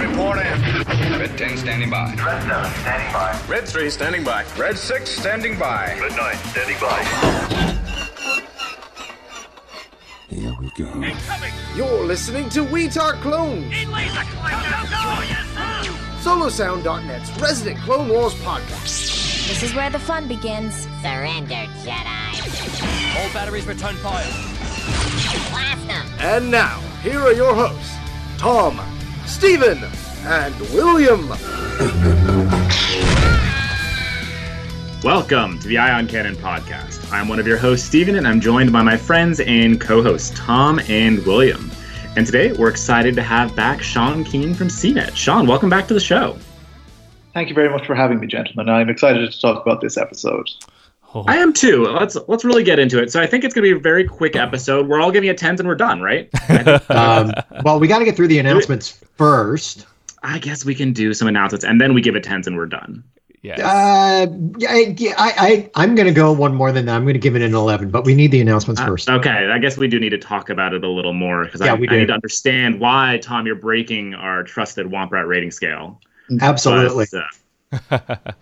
report in. Red 10 standing by. Red 7 standing by. Red 3 standing by. Red 6 standing by. Red 9 standing by. Here we go. You're listening to We Talk Clones, SoloSound.net's resident Clone Wars podcast. This is where the fun begins. Surrender, Jedi. All batteries return fire. Blast them. And now, here are your hosts, Tom, Stephen, and William. Welcome to the Ion Cannon podcast. I'm one of your hosts, Stephen, and I'm joined by my friends and co hosts, Tom and William. And today we're excited to have back Sean Keane from CNET. Sean, welcome back to the show. Thank you very much for having me, gentlemen. I'm excited to talk about this episode. I am too. Let's let's really get into it. So I think it's going to be a very quick episode. We're all giving it tens and we're done, right? Um, well, we got to get through the announcements first. I guess we can do some announcements and then we give it tens and we're done. Yes. Uh, yeah, I, I, I, I'm going to go one more than that. I'm going to give it an 11, but we need the announcements Uh, first. okay, I guess we do need to talk about it a little more because Yeah, I, I need to understand why, Tom, you're breaking our trusted Womp Rat rating scale. Absolutely. But, uh,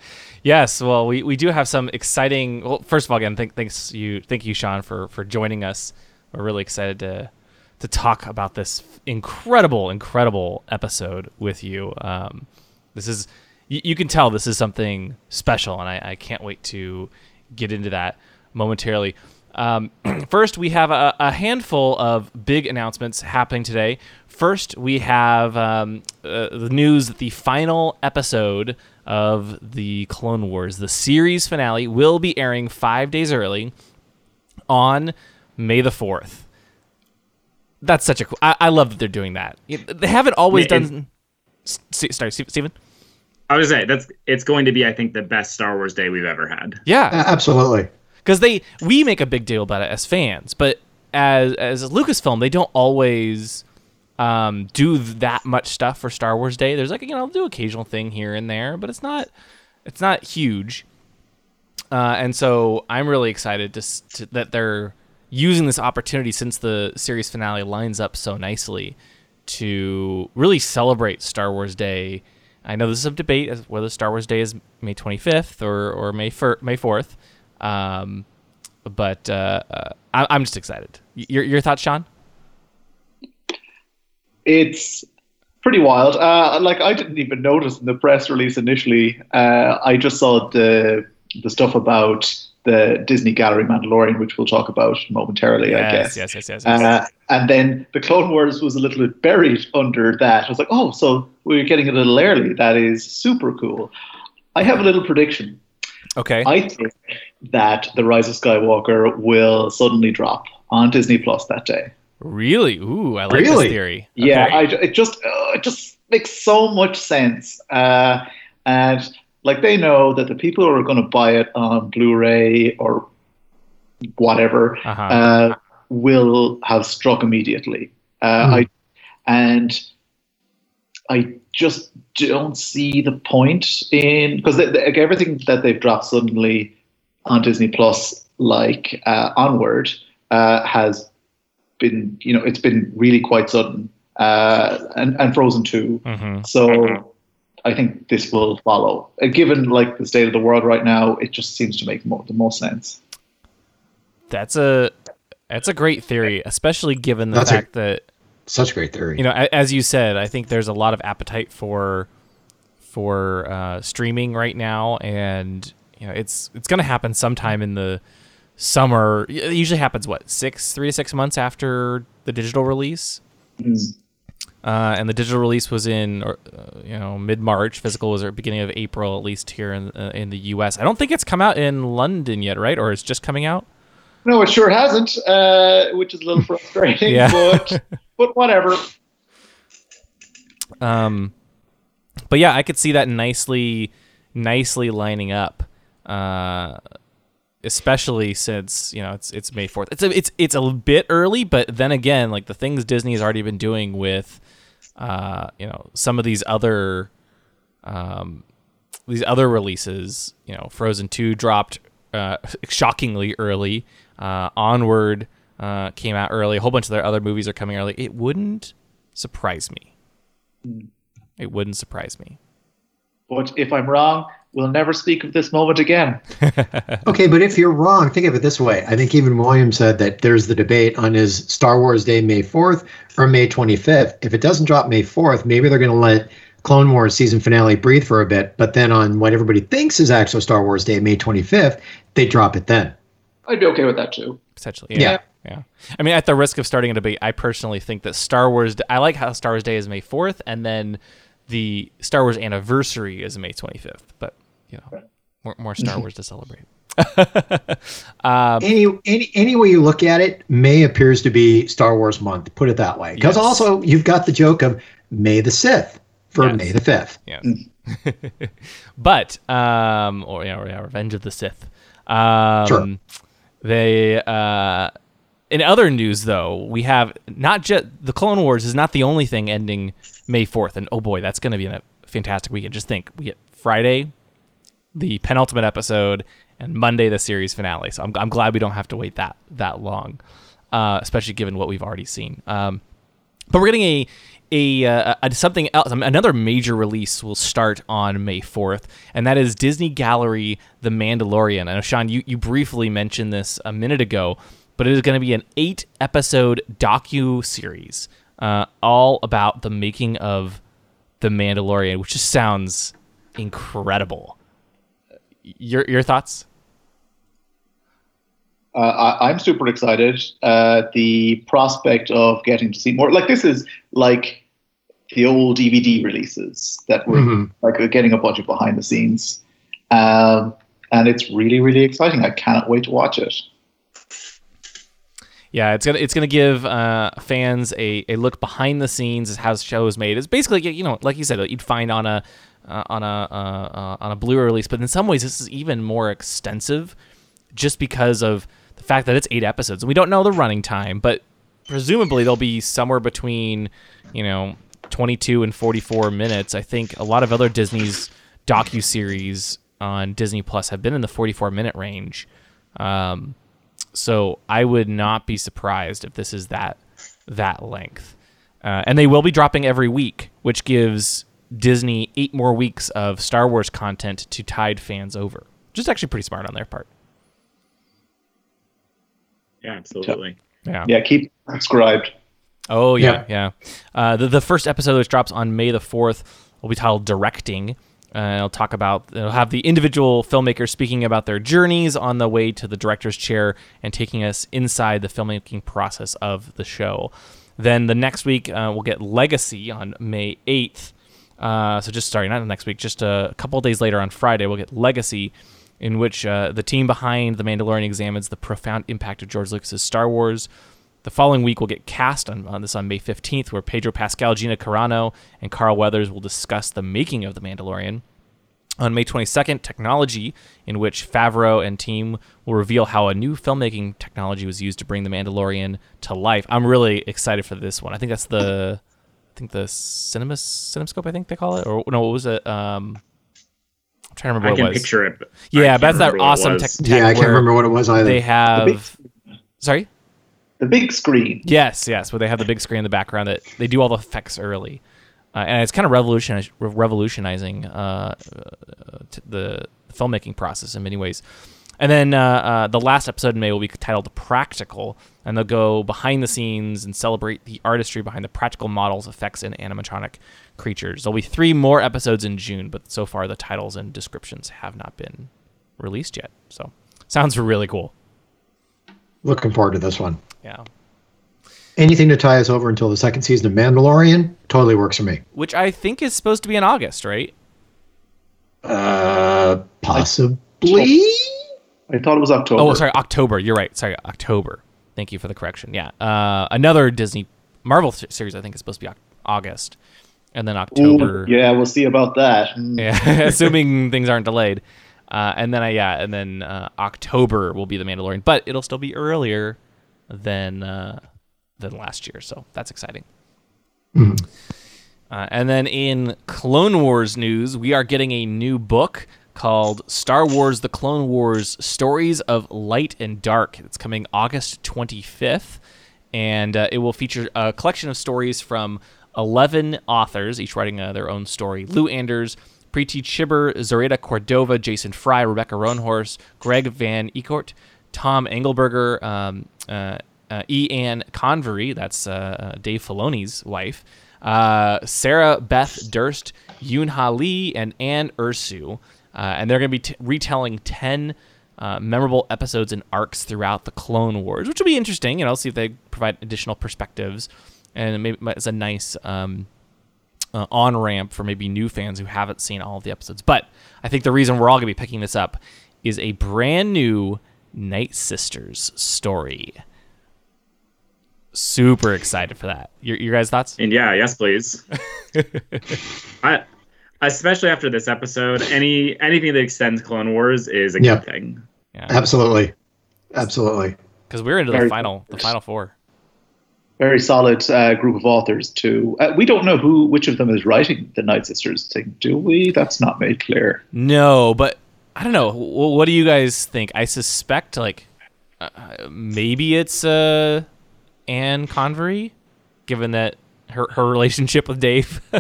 yes. Well, we, we do have some exciting. Well, first of all, again, thank, thanks you, thank you, Sean, for for joining us. We're really excited to to talk about this incredible, incredible episode with you. Um, this is you, you can tell this is something special, and I, I can't wait to get into that momentarily. Um, first, we have a, a handful of big announcements happening today. First, we have um, uh, the news that the final episode of the Clone Wars, the series finale, will be airing five days early on May the 4th. That's such a cool. I, I love that they're doing that. They haven't always Yeah, done. S- Sorry, Stephen? I was say that's it's going to be, I think, the best Star Wars day we've ever had. Yeah. Absolutely. because they we make a big deal about it as fans, but as as a Lucasfilm, they don't always um, do that much stuff for Star Wars Day. There's like you know they'll do occasional thing here and there, but it's not it's not huge. Uh, and so I'm really excited to, to that they're using this opportunity since the series finale lines up so nicely to really celebrate Star Wars Day. I know this is a debate as whether Star Wars Day is May 25th or, or May fir- May 4th, um, but uh, uh, I- I'm just excited. Your your thoughts, Sean? It's pretty wild. Uh, like I didn't even notice in the press release initially. Uh, I just saw the the stuff about the Disney Gallery Mandalorian, which we'll talk about momentarily. I guess. yes, yes, yes. yes. Uh, and then the Clone Wars was a little bit buried under that. I was like, oh, so we're getting a little early. That is super cool. I have a little prediction. okay. I think that The Rise of Skywalker will suddenly drop on Disney Plus that day. Really? Ooh, I like Really? this theory. Yeah, I, it just uh, it just makes so much sense. Uh, and like they know that the people who are going to buy it on Blu-ray or whatever Uh-huh. uh, will have struck immediately. Uh, Hmm. I and I just don't see the point in because like everything that they've dropped suddenly on Disney Plus, like uh, Onward, uh, has been you know it's been really quite sudden, uh, and and Frozen two. Mhm. So I think this will follow. Uh, given like the state of the world right now, it just seems to make mo- the most sense. That's a that's a great theory, especially given the That's a- fact that Such great theory. you know, a- as you said, I think there's a lot of appetite for for uh, streaming right now, and you know, it's it's going to happen sometime in the summer. It usually happens what six, three to six months after the digital release. Uh, and the digital release was in, uh, you know, mid March. Physical was at beginning of April, at least here in uh, in the U.S. I don't think it's come out in London yet, right? Or it's just coming out. No, it sure hasn't, uh, which is a little frustrating. Yeah. but but whatever. Um, but yeah, I could see that nicely, nicely lining up. Uh, especially since you know it's it's May fourth. It's a, it's it's a bit early, but then again, like the things Disney has already been doing with, uh, you know, some of these other, um, these other releases. You know, Frozen two dropped uh, shockingly early. Uh, Onward uh, came out early. A whole bunch of their other movies are coming early. It wouldn't surprise me It wouldn't surprise me. But if I'm wrong, we'll never speak of this moment again. Okay, but if you're wrong, think of it this way. I think even William said that there's the debate on his Star Wars Day May 4th or May 25th. If it doesn't drop May 4th, maybe they're going to let Clone Wars season finale breathe for a bit. But then on what everybody thinks is actual Star Wars Day, May 25th, they drop it then. I'd be okay with that too. Potentially, yeah. yeah. I mean, at the risk of starting a debate, I personally think that Star Wars. I like how Star Wars Day is May fourth, and then the Star Wars anniversary is May twenty fifth. But you know, more, more Star Wars to celebrate. any, any any way you look at it, May appears to be Star Wars month. Put it that way. Because Yes. also you've got the joke of May the Sith for Yes. May the Fifth. Yes. but um, or yeah, or, yeah, Revenge of the Sith. Um, Sure. They uh, in other news though, we have not just the Clone Wars is not the only thing ending May fourth, and oh boy, that's going to be a fantastic weekend. Just think, we get Friday, the penultimate episode, and Monday the series finale. So I'm, I'm glad we don't have to wait that that long, uh, especially given what we've already seen. Um, but we're getting a a, uh, a something else. Another major release will start on May fourth, and that is Disney Gallery: The Mandalorian. I know Sean, you you briefly mentioned this a minute ago, but it is going to be an eight episode docu series, uh, all about the making of the Mandalorian, which just sounds incredible. Your your thoughts? Uh, I, I'm super excited. Uh, the prospect of getting to see more, like this is like the old DVD releases that were Mhm. like we're getting a bunch of behind the scenes, um, and it's really really exciting. I cannot wait to watch it. Yeah, it's gonna it's gonna give uh, fans a, a look behind the scenes as how the show is made. It's basically you know like you said you'd find on a uh, on a uh, uh, on a Blu-ray release, but in some ways this is even more extensive, just because of the fact that it's eight episodes and we don't know the running time, but presumably they'll be somewhere between you know 22 and 44 minutes. I think a lot of other Disney's docu series on Disney Plus have been in the 44 minute range. Um, so I would not be surprised if this is that that length. Uh, and they will be dropping every week, which gives Disney eight more weeks of Star Wars content to tide fans over. Just actually pretty smart on their part. Yeah, absolutely. Yeah. Yeah, keep subscribed. Oh yeah, yeah. Uh, the the first episode which drops on May the fourth will be titled "Directing." Uh, it'll talk about it'll have the individual filmmakers speaking about their journeys on the way to the director's chair and taking us inside the filmmaking process of the show. Then the next week uh, we'll get Legacy on May eighth. Uh, so just sorry, not next week, just a couple days later on Friday we'll get Legacy, in which uh, the team behind The Mandalorian examines the profound impact of George Lucas's Star Wars. The following week, we'll get cast on, on this on May 15th, where Pedro Pascal, Gina Carano, and Carl Weathers will discuss the making of The Mandalorian. On May 22nd, Technology, in which Favreau and team will reveal how a new filmmaking technology was used to bring The Mandalorian to life. I'm really excited for this one. I think that's the, think the cinema cinemascope. I think they call it, or no, what was it? Um, I'm trying to remember I what can it was. picture it. but I Yeah, can't that's that remember what it awesome was. tech. Yeah, I tech can't remember what it was either. They have. Sorry. The big screen. Yes, yes, where they have the big screen in the background that they do all the effects early, uh, and it's kind of revolutioniz- revolutionizing uh, uh, t- the filmmaking process in many ways. And then uh, uh, the last episode in May will be titled "Practical," and they'll go behind the scenes and celebrate the artistry behind the practical models, effects, and animatronic creatures. There'll be three more episodes in June, but so far the titles and descriptions have not been released yet. So sounds really cool. Looking forward to this one. Yeah. Anything to tie us over until the second season of Mandalorian totally works for me. Which I think is supposed to be in August, right? Uh, possibly. I thought it was October. Oh, sorry, October. You're right. Sorry, October. Thank you for the correction. Yeah, uh, another Disney Marvel th- series. I think is supposed to be August, and then Ooh, October. yeah, we'll see about that. Mm. Yeah, assuming things aren't delayed. Uh, and then, uh, yeah, and then uh, October will be the Mandalorian, but it'll still be earlier than uh, than last year, so that's exciting. Uh, and then in Clone Wars news, we are getting a new book called Star Wars: The Clone Wars: Stories of Light and Dark. It's coming August 25th, and uh, it will feature a collection of stories from 11 authors, each writing uh, their own story. Lou Anders, Preeti Chhibber, Zoraida Cordova, Jason Fry, Rebecca Roanhorse, Greg Van Eekhout, Tom Angleberger, um, uh, uh, E. Anne Convery, that's uh, uh, Dave Filoni's wife, uh, Sarah Beth Durst, Yoon Ha Lee, and Anne Ursu. Uh, and they're going to be t- retelling 10 uh, memorable episodes and arcs throughout the Clone Wars, which will be interesting. You know, see if they provide additional perspectives. And maybe it's a nice um, uh, on ramp for maybe new fans who haven't seen all of the episodes. But I think the reason we're all going to be picking this up is a brand new Night Sisters story. Super excited for that. Your, your guys' thoughts? And yeah, yes, please. I, especially after this episode, any anything that extends Clone Wars is a Yeah. good thing. Yeah, Absolutely. Absolutely. because we're into the Very- final, the final four. Very solid uh, group of authors too. Uh, we don't know who, which of them is writing the Night Sisters thing, do we? That's not made clear. No, but I don't know. Wh- What do you guys think? I suspect like uh, maybe it's uh, Anne Convery, given that her her relationship with Dave.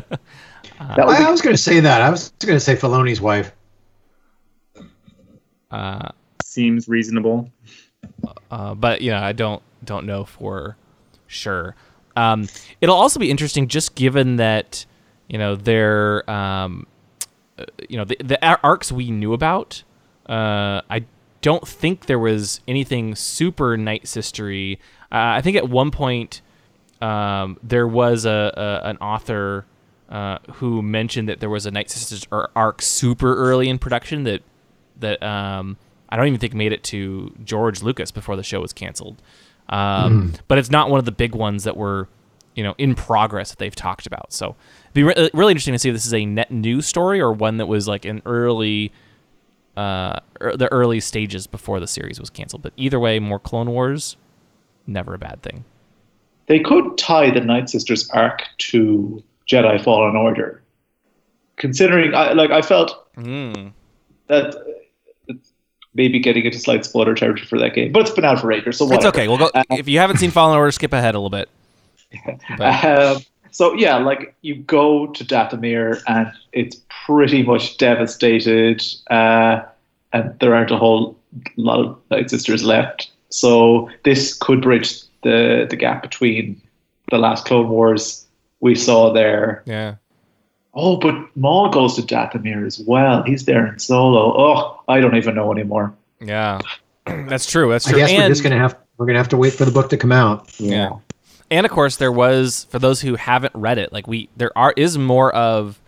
That would I, I was going to say that. I was going to say Filoni's wife. uh, Seems reasonable. uh, but you know, I don't don't know for sure. Um, it'll also be interesting, just given that you know they're um, uh, you know the, the arcs we knew about. Uh, I don't think there was anything super Night Sistery. Uh, I think at one point um, there was a, a an author uh, who mentioned that there was a Night Sisters arc super early in production that that um, I don't even think made it to George Lucas before the show was canceled. Um, But it's not one of the big ones that were, you know, in progress that they've talked about. So it'd be re- really interesting to see if this is a net new story or one that was like an early, uh, er, the early stages before the series was canceled. But either way, more Clone Wars, never a bad thing. they could tie the Night Sisters arc to Jedi Fallen Order. Considering, I, like, I felt Mm. that maybe getting into slight spoiler territory for that game, but it's been out for ages, so It's okay. We'll go. if you haven't seen Fallen Order, skip ahead a little bit. But- Um, so yeah, like you go to Dathomir and it's pretty much devastated, uh, and there aren't a whole lot of Night Sisters left. So this could bridge the the gap between the last Clone Wars we saw there. yeah. Oh, but Maul goes to Dathomir as well. He's there in Solo. Oh, I don't even know anymore. Yeah. That's true. That's true. I true. guess we're just going to have we're going to have to wait for the book to come out. Yeah. And of course, there was for those who haven't read it, like we there are is more of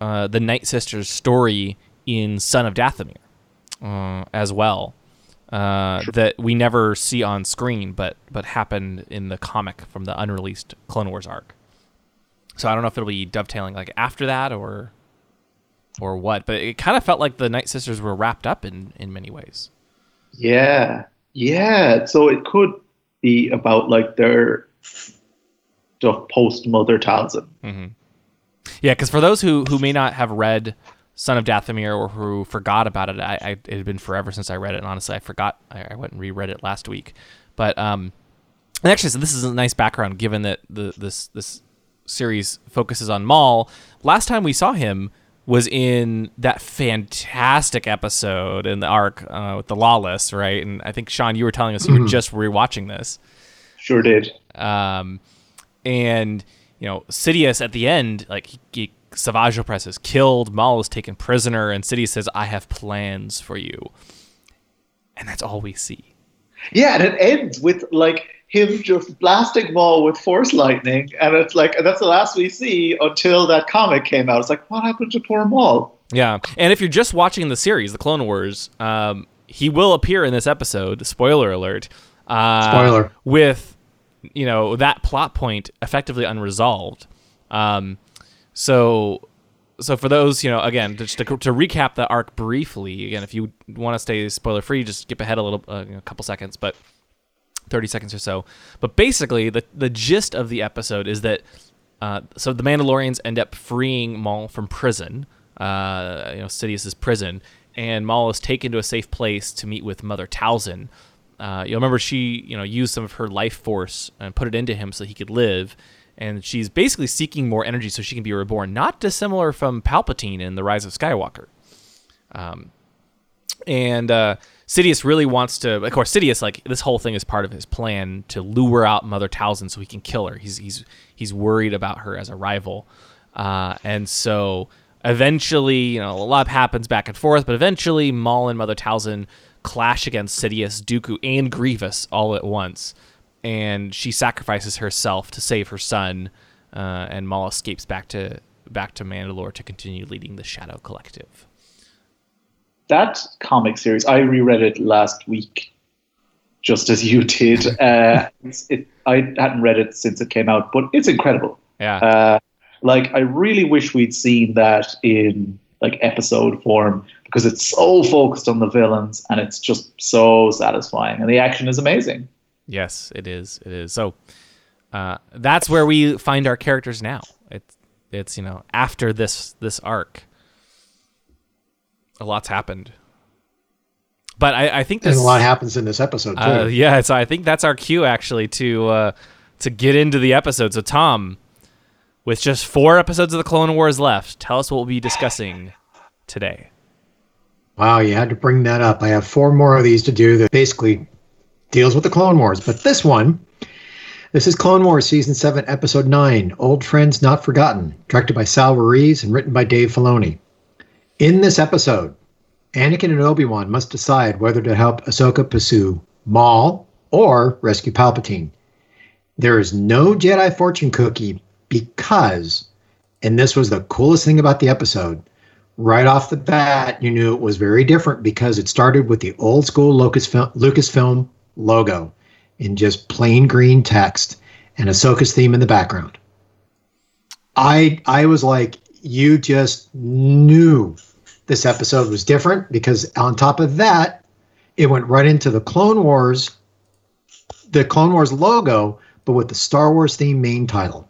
uh, the Night Sisters story in Son of Dathomir uh, as well uh, that we never see on screen, but but happened in the comic from the unreleased Clone Wars arc. So I don't know if it'll be dovetailing like after that or or what, but it kind of felt like the Night Sisters were wrapped up in in many ways. Yeah, yeah. So it could be about like their stuff post Mother Talzin. Yeah, because for those who who may not have read Son of Dathomir or who forgot about it, I, I it had been forever since I read it, and honestly, I forgot. I, I went and reread it last week, but um, and actually, so this is a nice background given that the this this series focuses on Maul. Last time we saw him was in that fantastic episode in the arc uh, with the Lawless, right? And I think Sean, you were telling us you were just rewatching this. Sure did. Um, and you know, Sidious at the end, like he, he, Savage Opress is killed, Maul is taken prisoner, and Sidious says, "I have plans for you," and that's all we see. Yeah, and it ends with like him just blasting Maul with force lightning, and it's like and that's the last we see until that comic came out. It's like, what happened to poor Maul? Yeah, and if you're just watching the series, the Clone Wars, um, he will appear in this episode. Spoiler alert. Uh, Spoiler. with you know that plot point effectively unresolved. Um, so so for those you know again just to, to recap the arc briefly again if you want to stay spoiler free just skip ahead a little uh, you know, a couple seconds but 30 seconds or so but basically the the gist of the episode is that uh, so the Mandalorians end up freeing Maul from prison uh, you know Sidious's prison and Maul is taken to a safe place to meet with Mother Talzin uh, you'll remember she, you know, used some of her life force and put it into him so he could live. and she's basically seeking more energy so she can be reborn. Not dissimilar from Palpatine in The Rise of Skywalker. Um, and uh, Sidious really wants to. Of course, Sidious like this whole thing is part of his plan to lure out Mother Talzin so he can kill her. He's he's he's worried about her as a rival, uh, and so eventually, you know, a lot happens back and forth, but eventually, Maul and Mother Talzin clash against Sidious, Dooku, and Grievous all at once, and she sacrifices herself to save her son, uh, and Maul escapes back to back to Mandalore to continue leading the Shadow Collective. That comic series, I reread it last week, just as you did. Uh, it, I hadn't read it since it came out, but it's incredible. Yeah. Uh, like I really wish we'd seen that in like episode form because it's so focused on the villains and it's just so satisfying and the action is amazing. Yes, it is. It is. So uh, that's where we find our characters now. It's it's you know after this this arc, a lot's happened. But I, I think this And a lot happens in this episode too. uh, yeah, so I think that's our cue actually to uh, to get into the episode. So Tom, with just four episodes of the Clone Wars left, tell us what we'll be discussing today. Wow, you had to bring that up. I have four more of these to do that basically deals with the Clone Wars. But this one, this is Clone Wars Season 7, Episode 9 Old Friends Not Forgotten, directed by Saul Ruiz and written by Dave Filoni. In this episode, Anakin and Obi Wan must decide whether to help Ahsoka pursue Maul or rescue Palpatine. There is no Jedi fortune cookie because, and this was the coolest thing about the episode, right off the bat, you knew it was very different because it started with the old school Lucasfilm, logo in just plain green text and Ahsoka's theme in the background. I I was like, you just knew this episode was different because on top of that, it went right into the Clone Wars, the Clone Wars logo, but with the Star Wars theme main title.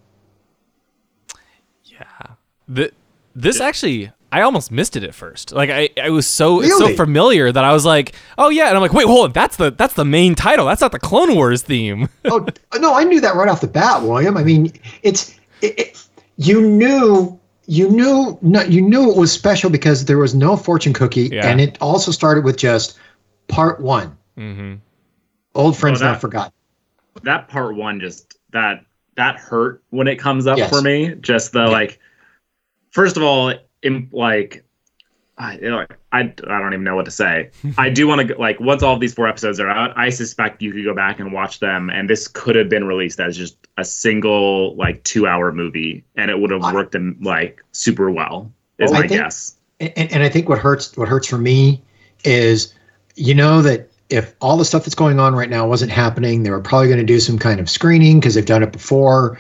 The, this actually, I almost missed it at first. Like I, I was so it's so familiar that I was like, oh yeah, and I'm like, wait, hold on, that's the that's the main title. That's not the Clone Wars theme. oh no, I knew that right off the bat, William. I mean, it's it, it, you knew you knew no, you knew it was special because there was no fortune cookie, Yeah. and it also started with just part one. mm-hmm. Old friends Oh, that- not forgotten. that part one just that that hurt when it comes up Yes. for me. Just the like, first of all, in, like, I, you know, I I don't even know what to say. I do want to like once all of these four episodes are out, I suspect you could go back and watch them, and this could have been released as just a single like two hour movie, and it would have worked in like super well. Is I my think- guess. And, and, and I think what hurts what hurts for me is you know that if all the stuff that's going on right now wasn't happening, they were probably going to do some kind of screening because they've done it before.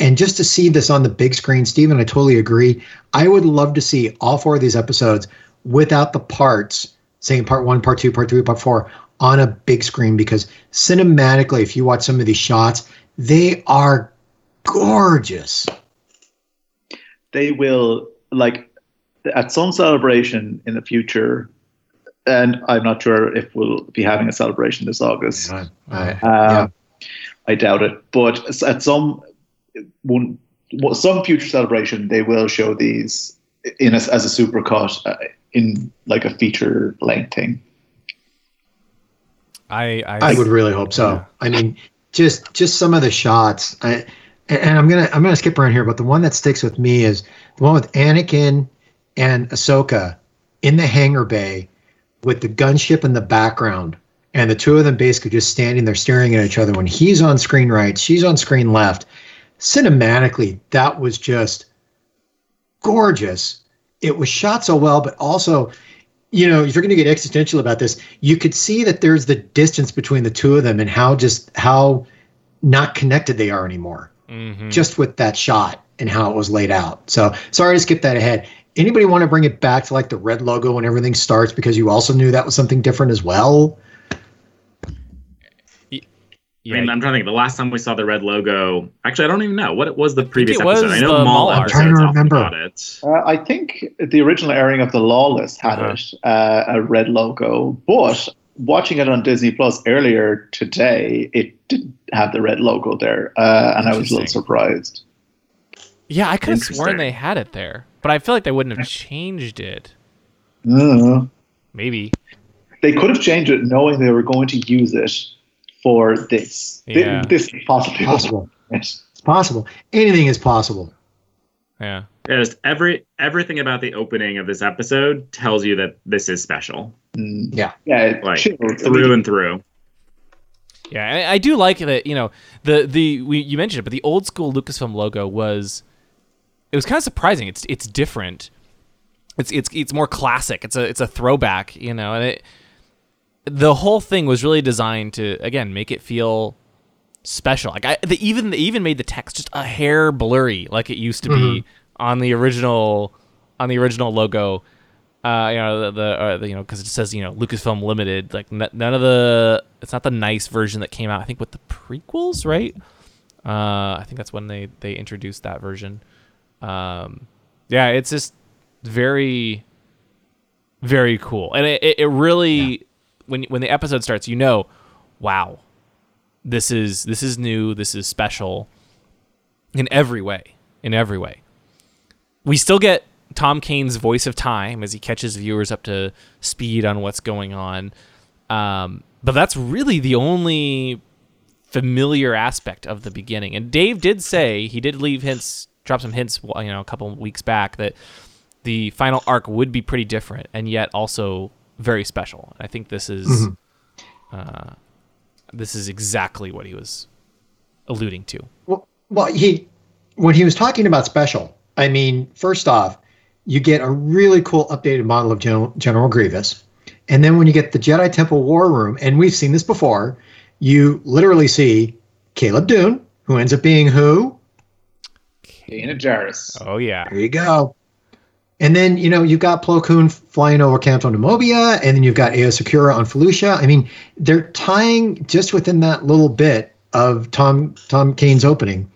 And just to see this on the big screen, Stephen, I totally agree. I would love to see all four of these episodes without the parts, saying part one, part two, part three, part four, on a big screen because cinematically, if you watch some of these shots, they are gorgeous. They will like at some celebration in the future, and I'm not sure if we'll be having a celebration this August. I- I- Um, yeah. I doubt it. But at some one, well, some future celebration, they will show these in a, as a supercut uh, in like a feature length thing. I, I, I would really hope so. Yeah. I mean, just just some of the shots. I, and- and I'm gonna I'm gonna skip around here, but the one that sticks with me is the one with Anakin and Ahsoka in the hangar bay with the gunship in the background, and the two of them basically just standing there staring at each other. When he's on screen right, she's on screen left. Cinematically, that was just gorgeous. It was shot so well, but also you know, if you're going to get existential about this, you could see that there's the distance between the two of them and how just how not connected they are anymore. Mhm. Just with that shot and how it was laid out. So sorry to skip that ahead. Anybody want to bring it back to like the red logo when everything starts because you also knew that was something different as well? Yeah, I mean, I'm trying to think. The last time we saw the red logo, actually, I don't even know what it was the previous it was episode. I know the Maul Maul I'm trying to remember. got it. Uh, I think the original airing of the Lawless had Uh-huh. it uh, a red logo, but watching it on Disney Plus earlier today, it didn't have the red logo there, uh, and I was a little surprised. Yeah, I could have sworn they had it there, but I feel like they wouldn't have changed it. Uh, Maybe. they could have changed it knowing they were going to use it for this. Yeah. This possibly Possible. Yes. It's possible. Anything is possible. Yeah. Yeah, just every everything about the opening of this episode tells you that this is special Mm. Yeah. Yeah, it Like, chilled. through and through. Yeah, I I do like that. You know, the the we, you mentioned it, but the old school Lucasfilm logo was it was kind of surprising. It's it's different. It's it's it's more classic. It's a it's a throwback. You know, and it the whole thing was really designed to again make it feel special. Like I they even they even made the text just a hair blurry, like it used to be on the original on the original logo. Uh, you know the, the, uh, the you know because it says you know Lucasfilm Limited. Like n- none of the it's not the nice version that came out. I think with the prequels, right? Uh, I think that's when they they introduced that version. Um, yeah, it's just very very cool, and it it, it really when when the episode starts, you know, wow, this is this is new, this is special in every way, in every way. We still get Tom Kane's voice of time as he catches viewers up to speed on what's going on. Um, but that's really the only familiar aspect of the beginning. And Dave did say he did leave hints, drop some hints, you know, a couple weeks back that the final arc would be pretty different and yet also very special. I think this is uh, this is exactly what he was alluding to. Well, well, he when he was talking about special, I mean, first off, you get a really cool updated model of General, General Grievous, and then when you get the Jedi Temple War Room, and we've seen this before, you literally see Caleb Dume, who ends up being who? Kanan Jarrus. Oh yeah. There you go. And then you know you've got Plo Koon flying over Cato Neimoidia, and then you've got Aayla Secura on Felucia. I mean, they're tying just within that little bit of Tom Tom Kane's opening.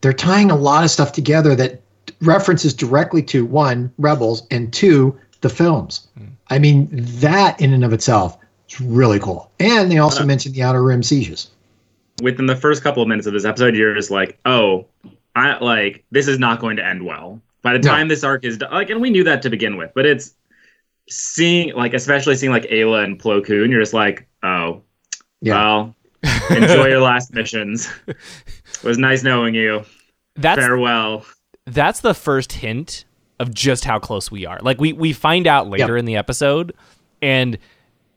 They're tying a lot of stuff together that references directly to one Rebels and two the films. Hmm. I mean, that in and of itself is really cool. And they also uh, mentioned the Outer Rim sieges. Within the first couple of minutes of this episode, you're just like, oh, I like this is not going to end well. By the No. time this arc is done, like, and we knew that to begin with, but it's seeing like, especially seeing like Aayla and Plo Koon, you're just like, oh, Yeah. well, enjoy your last missions. It was nice knowing you. That's Farewell. that's the first hint of just how close we are. Like we we find out later Yep. in the episode, and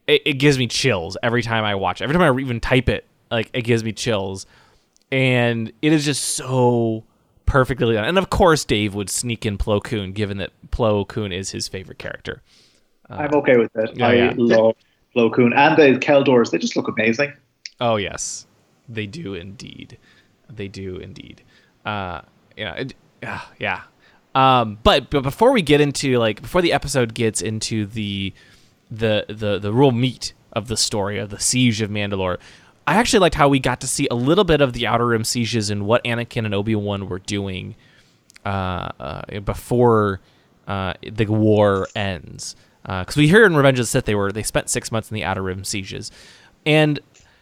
it, it gives me chills every time I watch. it. Every time I even type it, like it gives me chills, and it is just so perfectly done. And of course, Dave would sneak in Plo Koon, given that Plo Koon is his favorite character. I'm okay with it. yeah, I yeah. love Plo Koon and the Kel Dors. They just look amazing. Oh yes, they do indeed. They do indeed. Uh, yeah, it, yeah, yeah. Um, but but before we get into like before the episode gets into the the the the real meat of the story of the siege of Mandalore, I actually liked how we got to see a little bit of the Outer Rim sieges and what Anakin and Obi Wan were doing uh, uh, before uh, the war ends. Because we hear in Revenge of the Sith they were they spent six months in the Outer Rim sieges, and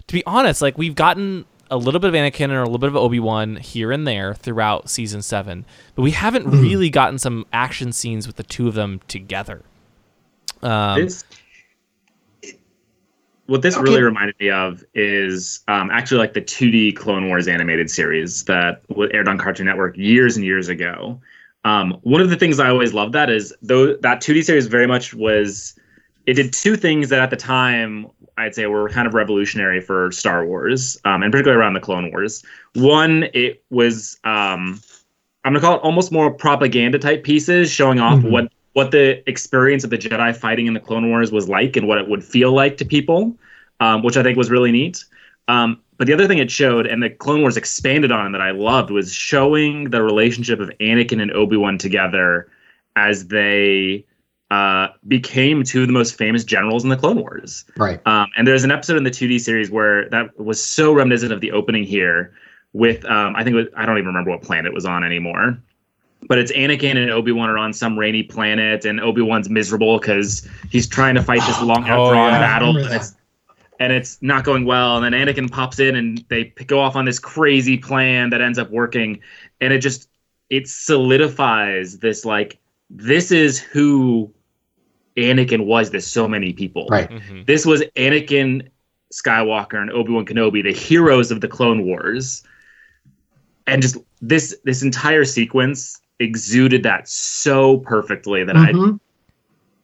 to be honest, like we've gotten a little bit of Anakin and a little bit of Obi Wan here and there throughout season seven, but we haven't really gotten some action scenes with the two of them together. Um, this what this really reminded me of is um, actually like the 2D Clone Wars animated series that aired on Cartoon Network years and years ago. Um, one of the things I always loved that is though that 2D series very much was it did two things that at the time I'd say were kind of revolutionary for Star Wars, um, and particularly around the Clone Wars. One, it was um, I'm gonna call it almost more propaganda type pieces, showing off Mhm. what what the experience of the Jedi fighting in the Clone Wars was like and what it would feel like to people, um, which I think was really neat. Um, but the other thing it showed, and the Clone Wars expanded on that I loved, was showing the relationship of Anakin and Obi Wan together as they uh, became two of the most famous generals in the Clone Wars. Right. Um, and there's an episode in the 2D series where that was so reminiscent of the opening here with um, I think it was, I don't even remember what planet it was on anymore. But it's Anakin and Obi Wan are on some rainy planet, and Obi Wan's miserable because he's trying to fight this long Oh, drawn yeah. Battle. And it's and it's not going well. And then Anakin pops in, and they go off on this crazy plan that ends up working, and it just it solidifies this like this is who Anakin was to so many people. Right. Mhm. This was Anakin Skywalker and Obi Wan Kenobi, the heroes of the Clone Wars, and just this this entire sequence exuded that so perfectly that I Mhm.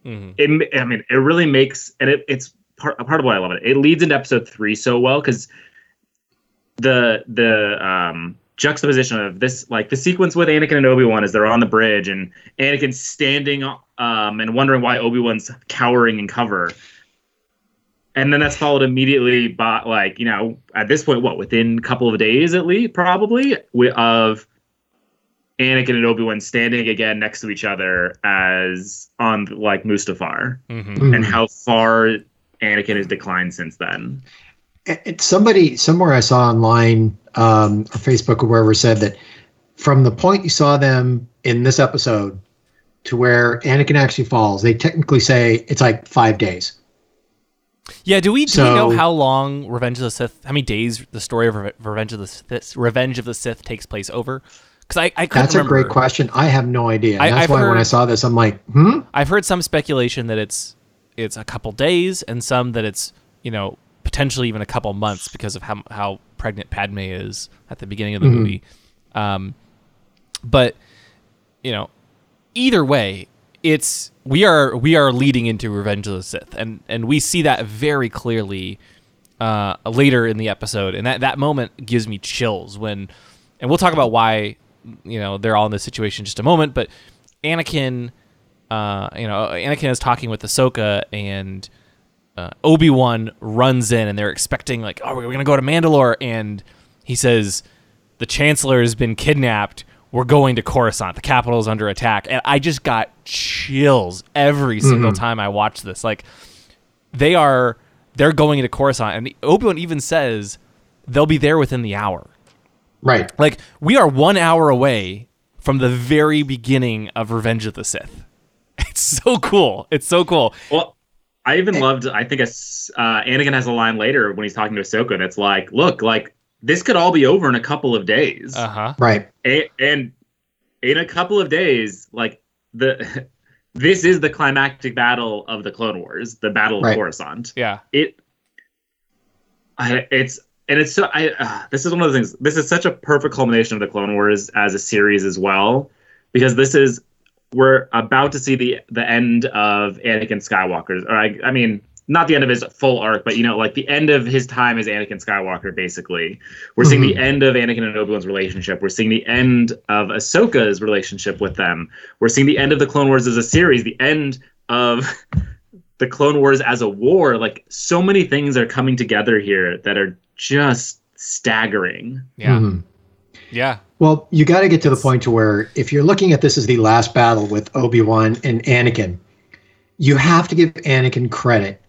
Mhm. it, I mean, it really makes, and it, it's part, part of why I love it. It leads into episode three so well because the the um, juxtaposition of this, like the sequence with Anakin and Obi Wan, is they're on the bridge and Anakin's standing um, and wondering why Obi Wan's cowering in cover, and then that's followed immediately by like you know at this point, what within a couple of days at least, probably wi- of Anakin and Obi Wan standing again next to each other as on like Mustafar, Mhm. Mhm. and how far Anakin has declined since then. It- it- somebody somewhere I saw online um, or Facebook or wherever said that from the point you saw them in this episode to where Anakin actually falls, they technically say it's like five days. Yeah, do we do we know how long Revenge of the Sith? How many days the story of Reve- Revenge of the Sith, Revenge of the Sith takes place over? Because I I That's a great question. I have no idea. I- that's I've why when I saw this, I'm like, hmm. I've heard some speculation that it's it's a couple days, and some that it's you know potentially even a couple months because of how how pregnant Padme is at the beginning of the Mhm. movie. Um, but you know, either way, it's we are we are leading into Revenge of the Sith, and and we see that very clearly uh, later in the episode, and that that moment gives me chills when, and we'll talk about why you know they're all in this situation in just a moment, but Anakin, uh, you know, Anakin is talking with Ahsoka and. Uh, Obi Wan runs in, and they're expecting like, "Oh, we're gonna go to Mandalore," and he says, "The Chancellor has been kidnapped. We're going to Coruscant. The capital is under attack." And I just got chills every single Mhm. time I watched this. Like, they are they're going into Coruscant, and Obi Wan even says they'll be there within the hour. Right. Like, we are one hour away from the very beginning of Revenge of the Sith. It's so cool. It's so cool. Well, I even loved. I think it's, uh, Anakin has a line later when he's talking to Ahsoka that's like, "Look, like this could all be over in a couple of days." Uh huh. Right. A- and in a couple of days, like the this is the climactic battle of the Clone Wars, the Battle of Right. Coruscant. Yeah. It, I, it's and it's so. I uh, this is one of the things. This is such a perfect culmination of the Clone Wars as a series as well, because this is we're about to see the the end of Anakin Skywalker's. Or I, I mean. Not the end of his full arc, but you know, like the end of his time as Anakin Skywalker. Basically, we're seeing the end of Anakin and Obi Wan's relationship. We're seeing the end of Ahsoka's relationship with them. We're seeing the end of the Clone Wars as a series. The end of the Clone Wars as a war. Like so many things are coming together here that are just staggering. Yeah. Mhm. Yeah. Well, you got to get to the point to where if you're looking at this as the last battle with Obi-Wan and Anakin, you have to give Anakin credit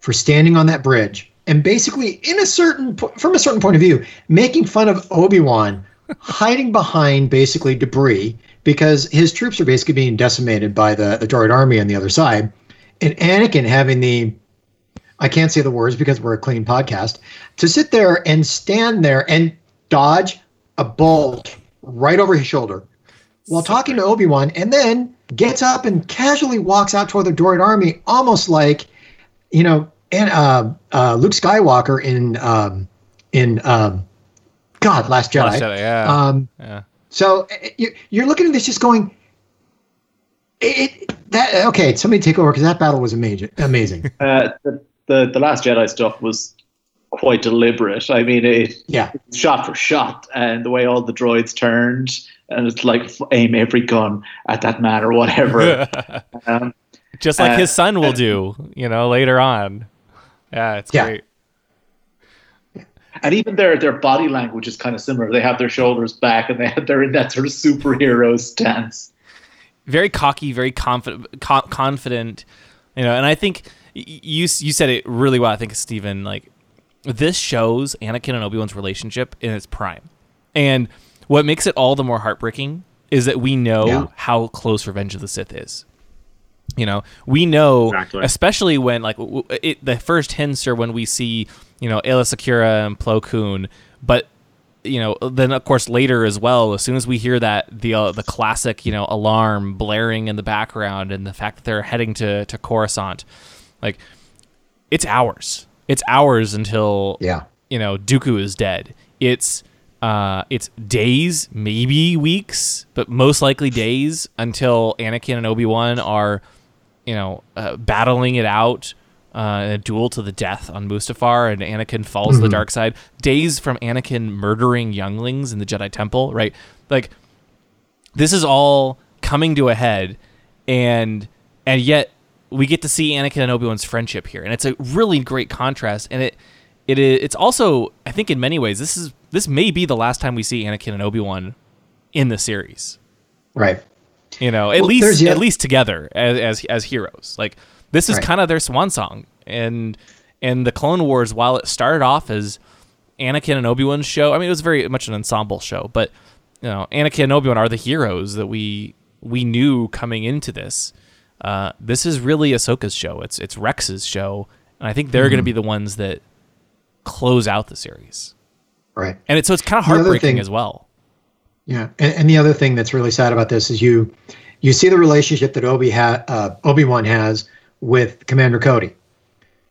for standing on that bridge and basically in a certain from a certain point of view making fun of Obi-Wan hiding behind basically debris because his troops are basically being decimated by the the droid army on the other side and Anakin having the I can't say the words because we're a clean podcast to sit there and stand there and dodge a bolt right over his shoulder while talking to Obi-Wan and then gets up and casually walks out toward the droid army almost like you know and uh, uh, Luke Skywalker in um, in um, God Last Jedi. Last Jedi, yeah. Um, yeah. so uh, you, you're looking at this just going it, it that okay somebody take over because that battle was amazing amazing Uh, the, the the Last Jedi stuff was quite deliberate. I mean, it yeah shot for shot, and the way all the droids turned, and it's like aim every gun at that man or whatever. um, Just like Uh, his son will uh, do, you know, later on. Yeah, it's Yeah. great. and even their their body language is kind of similar. They have their shoulders back, and they have, they're in that sort of superhero stance. Very cocky, very confident, co- confident, you know. And I think you you said it really well. I think Stephen, like this shows Anakin and Obi Wan's relationship in its prime, and what makes it all the more heartbreaking is that we know Yeah. how close Revenge of the Sith is. You know, we know, Exactly. especially when like it, the first hints are when we see, you know, Aayla Secura and Plo Koon, but you know, then of course later as well. As soon as we hear that the uh, the classic, you know, alarm blaring in the background, and the fact that they're heading to to Coruscant, like it's hours. It's hours until Yeah. you know Dooku is dead. It's uh, it's days, maybe weeks, but most likely days until Anakin and Obi Wan are, you know, uh, battling it out uh, in a duel to the death on Mustafar, and Anakin falls to the dark side. Days from Anakin murdering younglings in the Jedi Temple, right? Like this is all coming to a head, and and yet we get to see Anakin and Obi Wan's friendship here, and it's a really great contrast. And it it is it's also I think in many ways this is this may be the last time we see Anakin and Obi Wan in the series. Right. You know, at Well, least the at least together as as, as heroes. Like this is Right. kind of their swan song, and and the Clone Wars, while it started off as Anakin and Obi Wan's show, I mean it was very much an ensemble show, but you know, Anakin and Obi Wan are the heroes that we we knew coming into this. Uh, this is really Ahsoka's show. It's it's Rex's show, and I think they're Mm-hmm. going to be the ones that close out the series. Right. And it's so it's kind of heartbreaking thing- as well. Yeah, and, and the other thing that's really sad about this is you you see the relationship that Obi ha- uh, Obi Wan has with Commander Cody.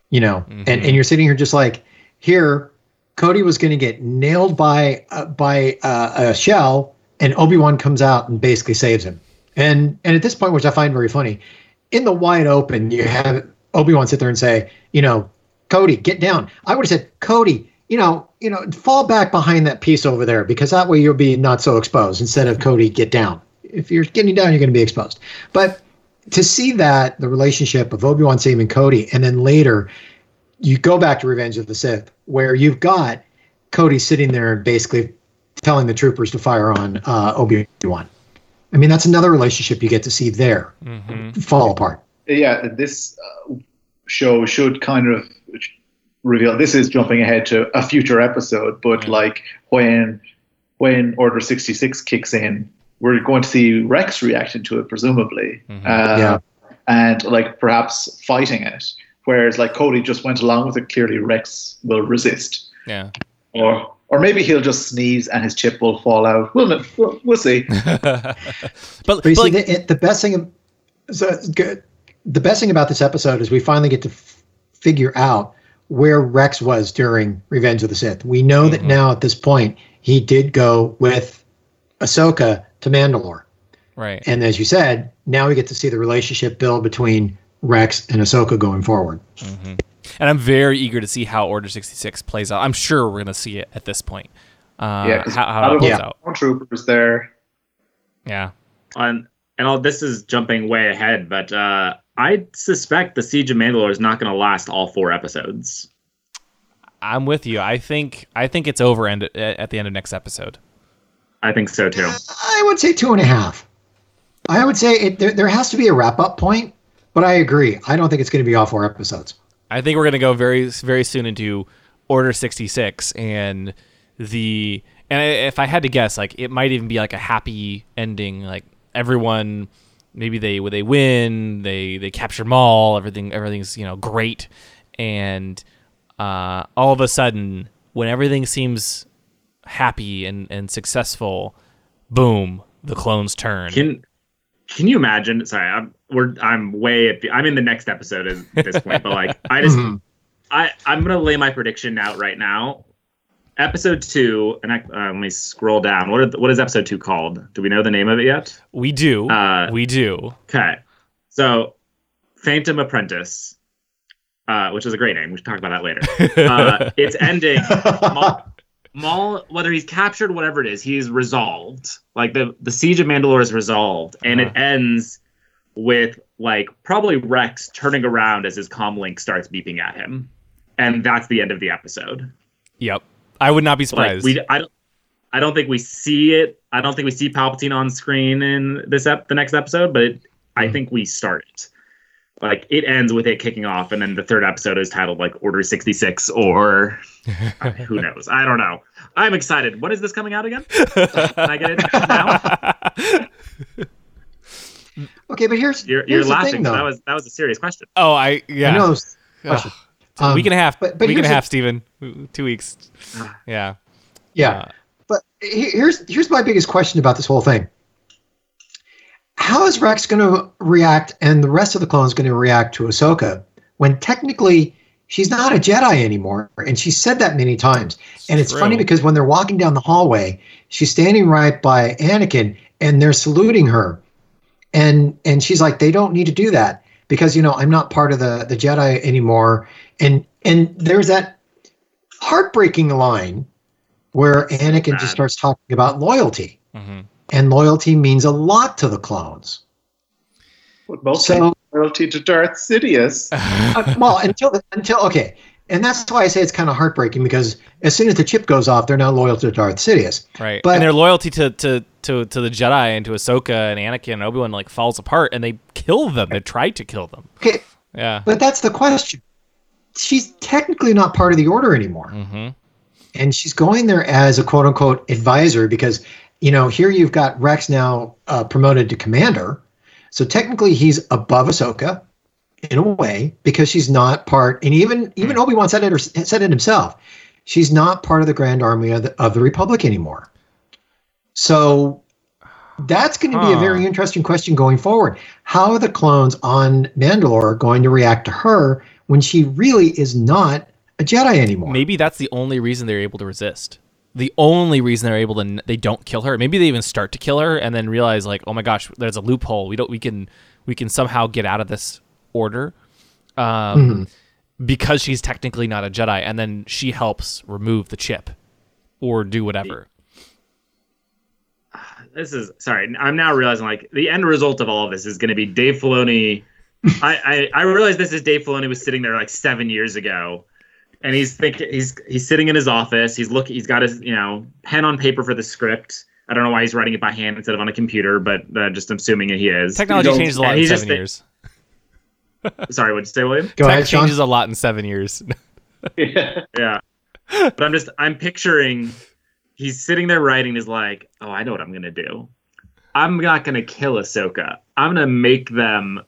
You know, and and you're sitting here just like here, Cody was going to get nailed by uh, by uh, a shell, and Obi Wan comes out and basically saves him. And and at this point, which I find very funny, in the wide open, you have Obi Wan sit there and say, you know, Cody, get down. I would have said, Cody, you know, you know, fall back behind that piece over there because that way you'll be not so exposed. Instead of Cody, get down. If you're getting down, you're going to be exposed. But to see that the relationship of Obi Wan saving Cody, and then later you go back to Revenge of the Sith, where you've got Cody sitting there and basically telling the troopers to fire on uh, Obi Wan. I mean, that's another relationship you get to see there fall apart. yeah, this uh, show should kind of reveal. This is jumping ahead to a future episode, but like when when Order sixty six kicks in, we're going to see Rex reacting to it, presumably, uh, Yeah. and like perhaps fighting it. Whereas like Cody just went along with it. Clearly, Rex will resist, Yeah. or or maybe he'll just sneeze and his chip will fall out. We'll we'll, we'll see. but, But you but see, like, the, the best thing, so good. The best thing about this episode is we finally get to f- figure out where Rex was during Revenge of the Sith. We know that mm-hmm. now at this point he did go with Ahsoka to Mandalore, right. and as you said, now we get to see the relationship build between Rex and Ahsoka going forward. Mm-hmm. And I'm very eager to see how Order 66 plays out. I'm sure we're going to see it at this point. Uh, yeah, 'cause how, a how lot it of plays Yeah. out. troopers there. Yeah. on and all this is jumping way ahead, but uh, I suspect the Siege of Mandalore is not going to last all four episodes. I'm with you. I think I think it's over end, at, at the end of next episode. I think so too. I would say two and a half. I would say it, there, there has to be a wrap up point, but I agree. I don't think it's going to be all four episodes. I think we're going to go very very soon into Order 66 and the and I- if I had to guess like it might even be like a happy ending like everyone maybe they they win, they they capture Maul, everything everything's, you know, great and uh, all of a sudden when everything seems happy and and successful, boom, the clones turn. Can Can you imagine? Sorry, I'm we're I'm way at the, I'm in the next episode at at this point, but like I just Mhm. I I'm gonna lay my prediction out right now. Episode two, and I, uh, let me scroll down. What are the, what is episode two called? Do we know the name of it yet? we do. Uh, we do. Okay, so Phantom Apprentice, uh, which is a great name. We should talk about that later. Uh, it's ending. Maul, whether he's captured, whatever it is, he's resolved. Like the the siege of Mandalore is resolved, and it uh-huh. ends with like probably Rex turning around as his comm link starts beeping at him, and that's the end of the episode. Yep. I would not be Like surprised. we, I don't, I don't think we see it. I don't think we see Palpatine on screen in this ep, the next episode, but it, I hmm. think we start it. Like it ends with it kicking off, and then the third episode is titled like Order sixty six, or who knows? I don't know. I'm excited. When is this coming out again? Can I get it now? Okay, but here's You're, here's you're the laughing. thing, though. that was that was a serious question. Oh, I yeah. I know. Ugh. Um, week and a half. but- but week and a half, the- Stephen. Two weeks. Ah. Yeah. Yeah, Uh, but here's here's my biggest question about this whole thing. How is Rex going to react, and the rest of the clones going to react to Ahsoka when technically she's not a Jedi anymore, and she said that many times. and it's true. funny because when they're walking down the hallway, she's standing right by Anakin, and they're saluting her, and and she's like, they don't need to do that because you know I'm not part of the the Jedi anymore, and and there's that heartbreaking line where Anakin Bad. just starts talking about loyalty, mhm. And loyalty means a lot to the clones. But mostly So- loyalty to Darth Sidious. Uh, well, until until okay, and that's why I say it's kind of heartbreaking because as soon as the chip goes off, they're not loyal to Darth Sidious. Right. But- and their loyalty to, to, to, to the Jedi and to Ahsoka and Anakin and Obi Wan like falls apart, and they kill them. They try to kill them. Okay, Yeah. but that's the question. She's technically not part of the Order anymore. hmm and she's going there as a quote unquote advisor because you know here you've got Rex now uh, promoted to commander, so technically he's above Ahsoka in a way because she's not part, and even even Obi Wan said it or said it himself, she's not part of the Grand Army of the, of the Republic anymore. So that's going to be a very interesting question going forward. How are the clones on Mandalore going to react to her when she really is not a Jedi anymore? Maybe that's the only reason they're able to resist. The only reason they're able to they don't kill her. Maybe they even start to kill her and then realize like, oh my gosh, there's a loophole. We don't. We can we can somehow get out of this order, um, because she's technically not a Jedi, and then she helps remove the chip or do whatever. This is sorry. I'm now realizing like the end result of all of this is going to be Dave Filoni. I, I I realize this is Dave Filoni was sitting there like seven years ago, and he's thinking he's he's sitting in his office. He's looking. He's got his you know pen on paper for the script. I don't know why he's writing it by hand instead of on a computer, but uh, just assuming he is. Technology don't- changes a lot in seven thi- years. Sorry, what'd you say, William? Go Tech ahead, Sean. changes a lot in seven years. yeah. Yeah. But I'm just I'm picturing he's sitting there writing is like, oh, I know what I'm gonna do. I'm not gonna kill Ahsoka. I'm gonna make them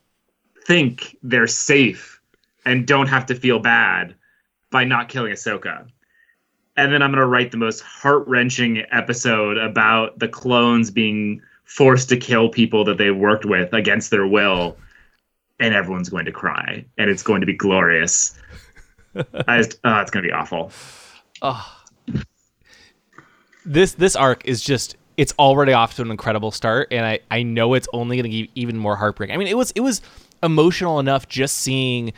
think they're safe and don't have to feel bad by not killing Ahsoka. And then I'm gonna write the most heart wrenching episode about the clones being forced to kill people that they worked with against their will, and everyone's going to cry, and it's going to be glorious. I just, oh, it's gonna be awful. this this arc is just it's already off to an incredible start and i i know it's only going to give even more heartbreak i mean it was it was emotional enough just seeing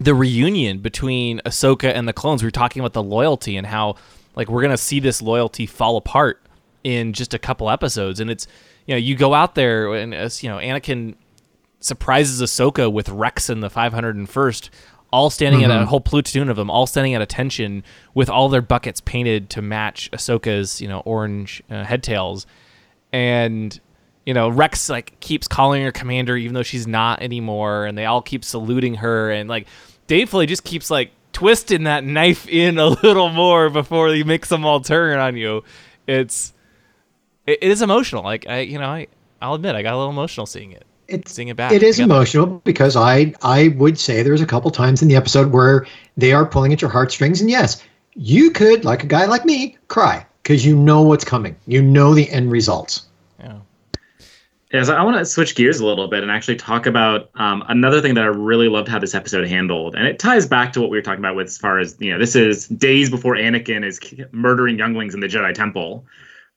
the reunion between ahsoka and the clones We are talking about the loyalty and how like we're going to see this loyalty fall apart in just a couple episodes and it's you know you go out there and as you know anakin surprises Ahsoka with Rex and the 501st, all standing at a whole platoon of them, all standing at attention with all their buckets painted to match Ahsoka's, you know, orange uh, headtails. And, you know, Rex, like, keeps calling her commander even though she's not anymore. And they all keep saluting her. And, like, Dave Filoni just keeps, like, twisting that knife in a little more before he makes them all turn on you. It's, it, it is emotional. Like, I, you know, I, I'll admit, I got a little emotional seeing it It's seeing it back. It is together. emotional because I I would say there's a couple times in the episode where they are pulling at your heartstrings, and yes, you could, like a guy like me, cry because you know what's coming. You know the end results. Yeah. So I want to switch gears a little bit and actually talk about um, another thing that I really loved how this episode handled, and it ties back to what we were talking about with as far as you know, this is days before Anakin is murdering younglings in the Jedi Temple.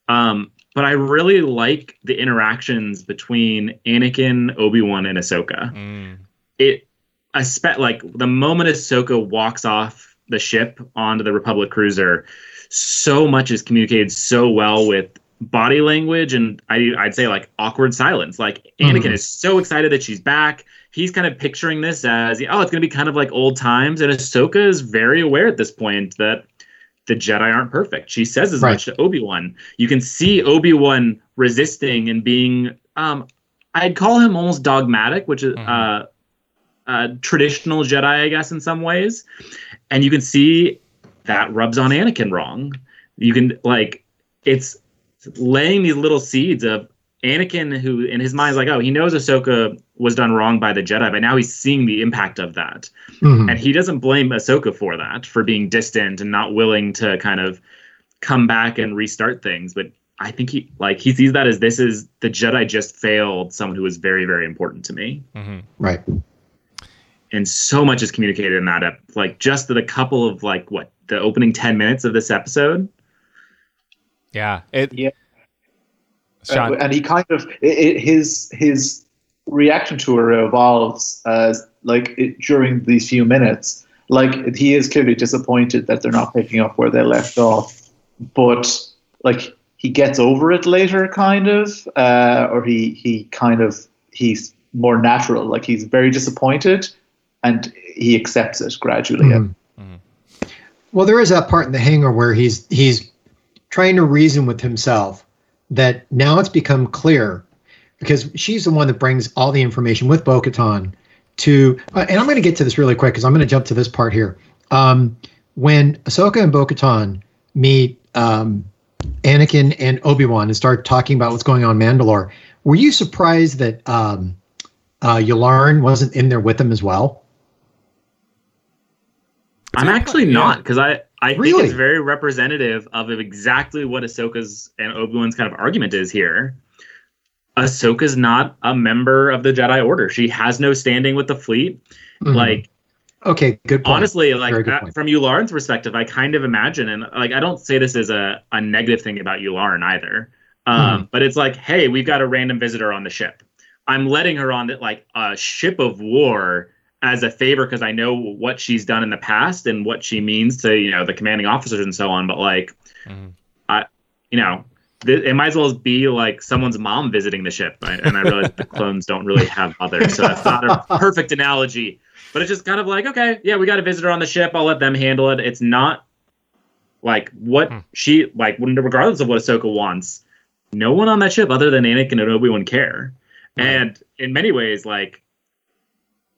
Um, but I really like the interactions between Anakin, Obi Wan, and Ahsoka. Mm. It, I spent like the moment Ahsoka walks off the ship onto the Republic cruiser, so much is communicated so well with body language and I, I'd say like awkward silence. Like Anakin Mhm. is so excited that she's back. He's kind of picturing this as, oh, it's going to be kind of like old times. And Ahsoka is very aware at this point that the Jedi aren't perfect. She says as Right. much to Obi Wan. You can see Obi Wan resisting and being, um, I'd call him almost dogmatic, which is Mhm. uh, uh, traditional Jedi, I guess, in some ways. And you can see that rubs on Anakin wrong. You can like it's laying these little seeds of Anakin, who in his mind is like, oh, he knows Ahsoka was done wrong by the Jedi, but now he's seeing the impact of that, Mhm. and he doesn't blame Ahsoka for that, for being distant and not willing to kind of come back and restart things. But I think he like he sees that as this is the Jedi just failed someone who was very very important to me Right. and so much is communicated in that ep- like just in the couple of like what the opening 10 minutes of this episode Yeah. It. Yeah. Sean. Uh, and he kind of i i his his reaction to her evolves as like it, during these few minutes. Like he is clearly disappointed that they're not picking up where they left off, but like he gets over it later, kind of, uh, or he he kind of he's more natural. Like he's very disappointed, and he accepts it gradually. Mhm. Well, there is that part in the hangar where he's he's trying to reason with himself that now it's become clear because she's the one that brings all the information with Bo-Katan to, uh, and I'm going to get to this really quick because I'm going to jump to this part here. Um, when Ahsoka and Bo-Katan meet um, Anakin and Obi Wan and start talking about what's going on in Mandalore, were you surprised that um, uh, Yularen wasn't in there with them as well? i'm actually not because i i think it's very representative of exactly what ahsoka's and obi-wan's kind of argument is here. Ahsoka's not a member of the jedi order. She has no standing with the fleet. Mhm. like okay, good point. honestly like uh, from Yularen's perspective i kind of imagine and like i don't say this as a, a negative thing about Yularen either. Um, Hmm. but it's like hey we've got a random visitor on the ship. I'm letting her on the, like a ship of war as a favor because i know what she's done in the past and what she means to you know the commanding officers and so on but like Mhm. i you know th- it might as well be like someone's mom visiting the ship I, and i realize the clones don't really have mothers so that's not a perfect analogy but it's just kind of like okay yeah we got a visitor on the ship i'll let them handle it it's not like what Hmm. she like regardless of what ahsoka wants no one on that ship other than anakin and obi-wan care and in many ways like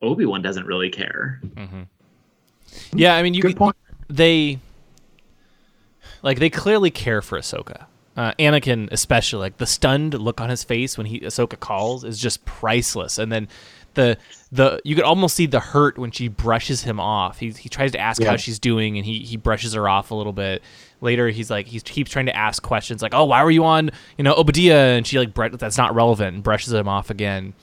obi-wan doesn't really care Mhm. Yeah, I mean, you Good point. they like they clearly care for Ahsoka. Uh, Anakin, especially, like the stunned look on his face when he Ahsoka calls is just priceless. And then the the you could almost see the hurt when she brushes him off. He he tries to ask Yeah. how she's doing, and he he brushes her off a little bit. Later, he's like he keeps trying to ask questions like, "Oh, why were you on you know Oba Diah?" And she like that's not relevant and brushes him off again.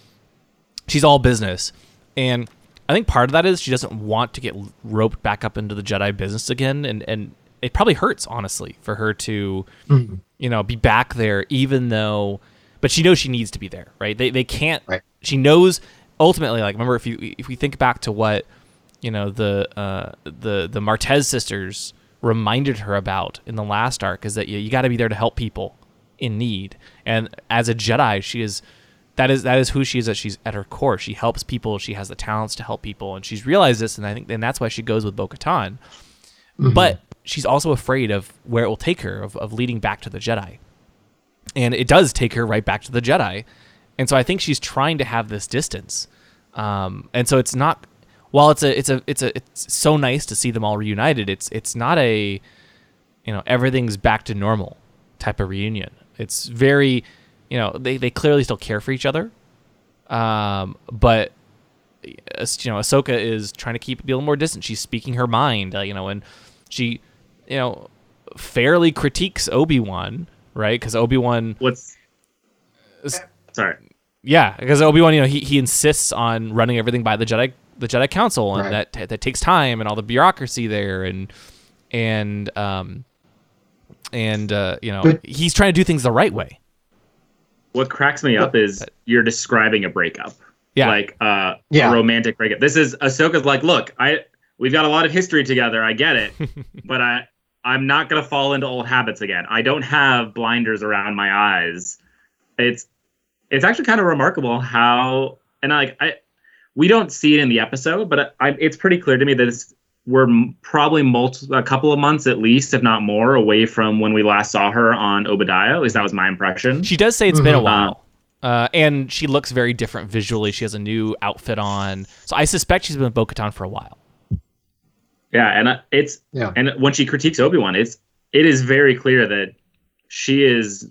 She's all business, and I think part of that is she doesn't want to get roped back up into the Jedi business again, and and it probably hurts honestly for her to, you know, be back there, even though, but she knows she needs to be there, right? They they can't. Right. She knows ultimately, like remember if you if we think back to what you know the uh, the the Martez sisters reminded her about in the last arc is that you, you got to be there to help people in need, and as a Jedi, she is that is that is who she is that she's at her core. She helps people. She has the talents to help people. And she's realized this and i think and that's why she goes with bo-katan but she's also afraid of where it will take her of, of leading back to the jedi. And it does take her right back to the jedi. And so i think she's trying to have this distance. Um, and so it's not while it's a it's a it's a it's so nice to see them all reunited it's it's not a you know everything's back to normal type of reunion. It's very you know they, they clearly still care for each other um, but you know Ahsoka is trying to keep it a little more distant she's speaking her mind uh, you know and she you know fairly critiques Obi-Wan right because Obi-Wan what's sorry yeah, because Obi Wan, you know, he, he insists on running everything by the Jedi the Jedi Council, and Right. that that takes time and all the bureaucracy there, and and um and uh, you know But- he's trying to do things the right way. What cracks me up is you're describing a breakup Yeah, like uh Yeah. a romantic breakup. This is Ahsoka's like, look, I we've got a lot of history together. I get it, but I I'm not gonna fall into old habits again. I don't have blinders around my eyes. It's it's actually kind of remarkable how and I, like I we don't see it in the episode, but I, it's pretty clear to me that it's we're probably multi- a couple of months at least, if not more, away from when we last saw her on Oba Diah. At least that was my impression. she does say it's been a Mhm. while. Uh, and she looks very different visually. She has a new outfit on, so I suspect she's been with Bo-Katan for a while. Yeah, and uh, it's Yeah. and when she critiques Obi Wan, it's it is very clear that she is.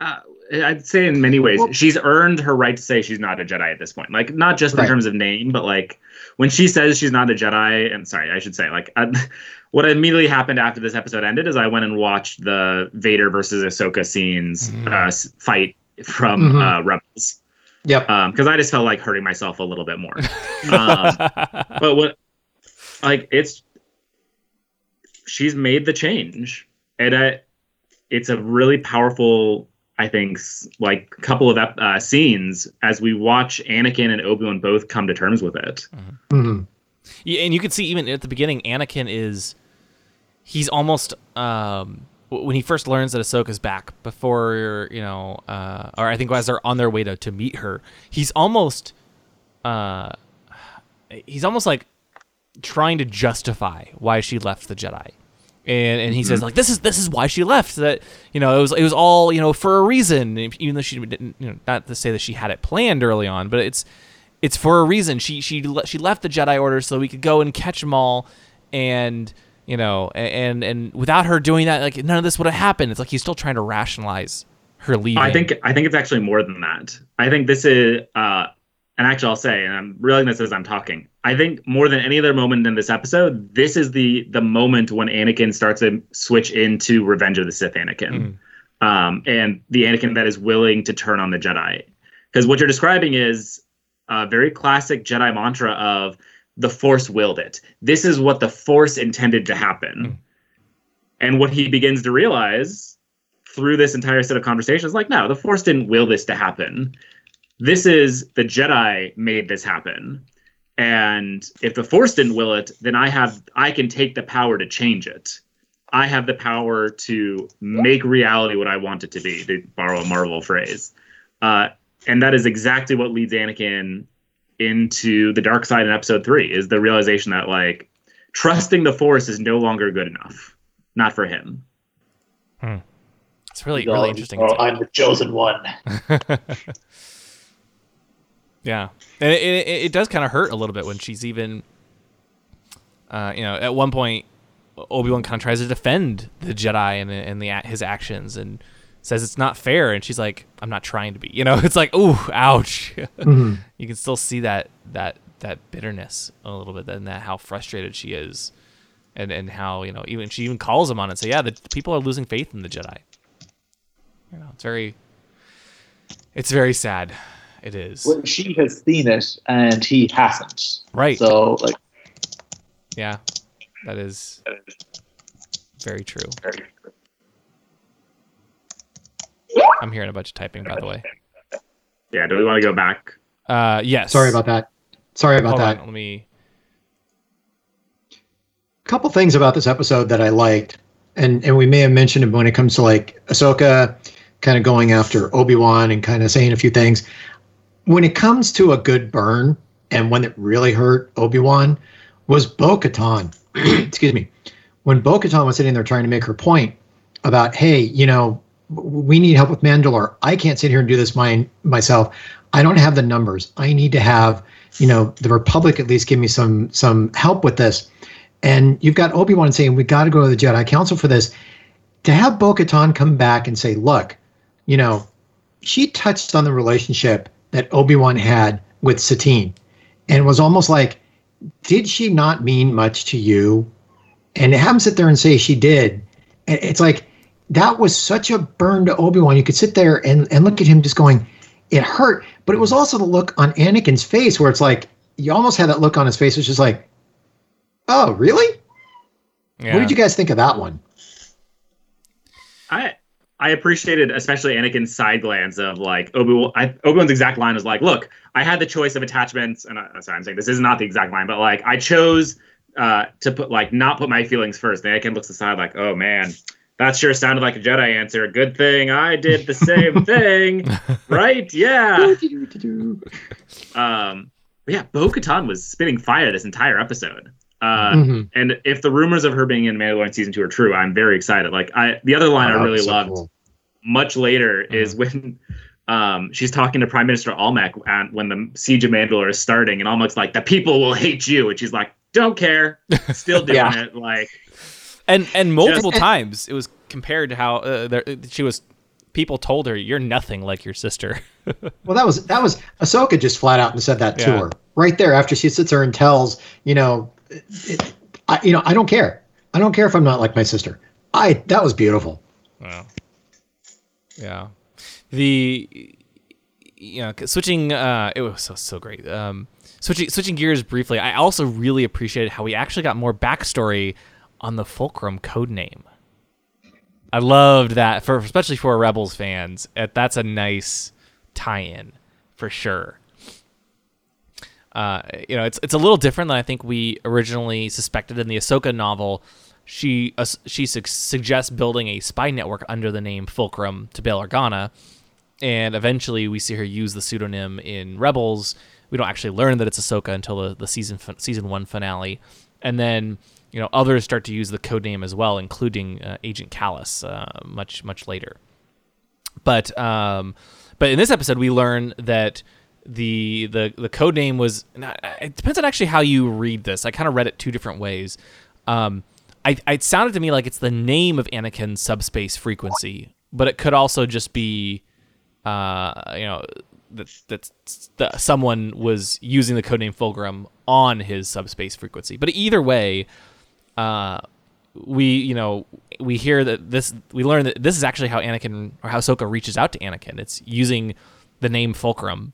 Uh, I'd say in many ways she's earned her right to say she's not a Jedi at this point. Like not just in terms of name, but like when she says she's not a Jedi. And sorry, I should say like uh, what immediately happened after this episode ended is I went and watched the Vader versus Ahsoka scenes uh, fight from Mhm. uh, Rebels Yep. because I just felt like hurting myself a little bit more. um, but what like it's she's made the change and I, it's a really powerful i think like a couple of ep- uh, scenes as we watch anakin and obi-wan both come to terms with it Mhm. Yeah, and you can see even at the beginning, Anakin is he's almost um, when he first learns that Ahsoka's back before you know, uh, or I think as they're on their way to to meet her, he's almost uh, he's almost like trying to justify why she left the Jedi. And, and he says like this is this is why she left that you know it was it was all you know for a reason even though she didn't you know not to say that she had it planned early on but it's it's for a reason. She she le- she left the Jedi Order so we could go and catch them all, and you know, and and without her doing that, like none of this would have happened. It's like he's still trying to rationalize her leaving. i think i think it's actually more than that i think this is uh and actually i'll say and i'm realizing this as i'm talking i think more than any other moment in this episode this is the the moment when anakin starts to switch into revenge of the sith anakin um, and the Anakin that is willing to turn on the Jedi. Because what you're describing is a very classic Jedi mantra of the Force willed it. This is what the Force intended to happen. And what he begins to realize through this entire set of conversations, like, no, the Force didn't will this to happen. This is the Jedi made this happen. And if the Force didn't will it, then I have I can take the power to change it. I have the power to make reality what I want it to be, to borrow a Marvel phrase. Uh, and that is exactly what leads Anakin into the dark side in episode three, is the realization that like trusting the force is no longer good enough. Not for him. it's really really interesting. oh, I'm the chosen one. Yeah, and it, it, it does kind of hurt a little bit when she's even, uh, you know, at one point, Obi Wan kind of tries to defend the Jedi and and the his actions and says it's not fair, and she's like, "I'm not trying to be," you know. It's like, "Ooh, ouch." Mhm. you can still see that that that bitterness a little bit, and that how frustrated she is, and and how you know even she even calls him on it. So yeah, the, the people are losing faith in the Jedi. You know, it's very, it's very sad. It is Well, she has seen it and he hasn't. right. So like Yeah, that is very true. I'm hearing a bunch of typing, by the way. Yeah, do we want to go back? Uh, yes. Sorry about that. Sorry about Hold that. on, let me. couple things about this episode that I liked, and and we may have mentioned it when it comes to like Ahsoka kind of going after Obi Wan and kind of saying a few things. When it comes to a good burn, and when it really hurt Obi Wan, was Bo Katan. Excuse me. When Bo Katan was sitting there trying to make her point about, hey, you know, we need help with Mandalore. I can't sit here and do this mine myself. I don't have the numbers. I need to have, you know, the Republic at least give me some some help with this. And you've got Obi Wan saying we got to go to the Jedi Council for this. To have Bo Katan come back and say, look, you know, she touched on the relationship that Obi Wan had with Satine, and it was almost like, did she not mean much to you? And to have him sit there and say she did, it- it's like that was such a burn to Obi Wan. You could sit there and, and look at him just going, it hurt. But it was also the look on Anakin's face where it's like, you almost had that look on his face. It's just like, oh, really? Yeah. What did you guys think of that one? I I appreciated especially Anakin's side glance of like Obi Obi Wan's exact line was like, "Look, I had the choice of attachments, and I, sorry, I'm saying this is not the exact line, but like I chose uh, to put like not put my feelings first. And Anakin looks aside like, "Oh man, that sure sounded like a Jedi answer. Good thing I did the same thing, right? Yeah." Um, but yeah, Bo Katan was spitting fire this entire episode. Uh, Mhm. and if the rumors of her being in Mandalorian season two are true, I'm very excited. Like I, the other line Oh, I really so loved cool. much later is when um, she's talking to Prime Minister Almec and when the siege of Mandalore is starting, and Almec's like, "The people will hate you," and she's like, "Don't care, still doing Yeah. it." Like, and and multiple times it was compared to how uh, there, she was people told her, "You're nothing like your sister." Well, that was that was Ahsoka just flat out and said that to her right there after she sits there and tells you know, it, I you know I don't care. I don't care if I'm not like my sister. I that was beautiful. Wow. Yeah. The you know, switching uh it was so so great. Um switching switching gears briefly, I also really appreciated how we actually got more backstory on the Fulcrum code name. I loved that for especially for Rebels fans. That's a nice tie-in for sure. Uh, you know, it's it's a little different than I think we originally suspected in the Ahsoka novel. She uh, she su- suggests building a spy network under the name Fulcrum to Bail Organa, and eventually we see her use the pseudonym in Rebels. We don't actually learn that it's Ahsoka until the, the season season one finale, and then you know others start to use the code name as well, including uh, Agent Kallus uh, much much later. But um, but in this episode, we learn that the the the code name was. It depends on actually how you read this. I kind of read it two different ways. Um, I, it sounded to me like it's the name of Anakin's subspace frequency, but it could also just be, uh, you know, that that that someone was using the codename Fulcrum on his subspace frequency. But either way, uh, we you know we hear that this we learn that this is actually how Anakin or Ahsoka reaches out to Anakin. It's using the name Fulcrum,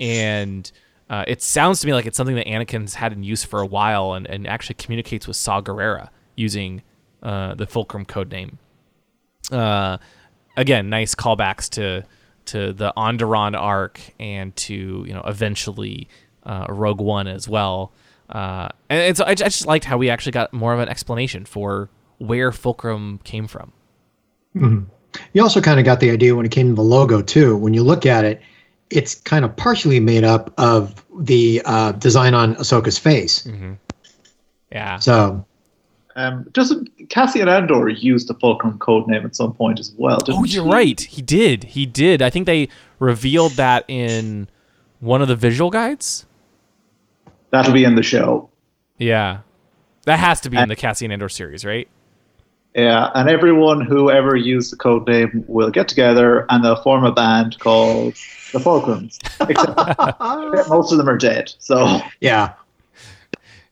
and uh, it sounds to me like it's something that Anakin's had in use for a while, and, and actually communicates with Saw Gerrera using uh, the Fulcrum code name. Uh, again, nice callbacks to to the Onderon arc and to you know eventually uh, Rogue One as well. Uh, and it's I, I just liked how we actually got more of an explanation for where Fulcrum came from. You also kind of got the idea when it came to the logo too. When you look at it, it's kind of partially made up of the uh, design on Ahsoka's face. Yeah. So Um, doesn't Cassian Andor use the Fulcrum code name at some point as well? Didn't Oh, you're he? right. He did. He did. I think they revealed that in one of the visual guides. That'll be in the show. Yeah. That has to be in the Cassian Andor series, right? Yeah, and everyone who ever used the code name will get together and they'll form a band called the Fulcrums. Except most of them are dead. So yeah,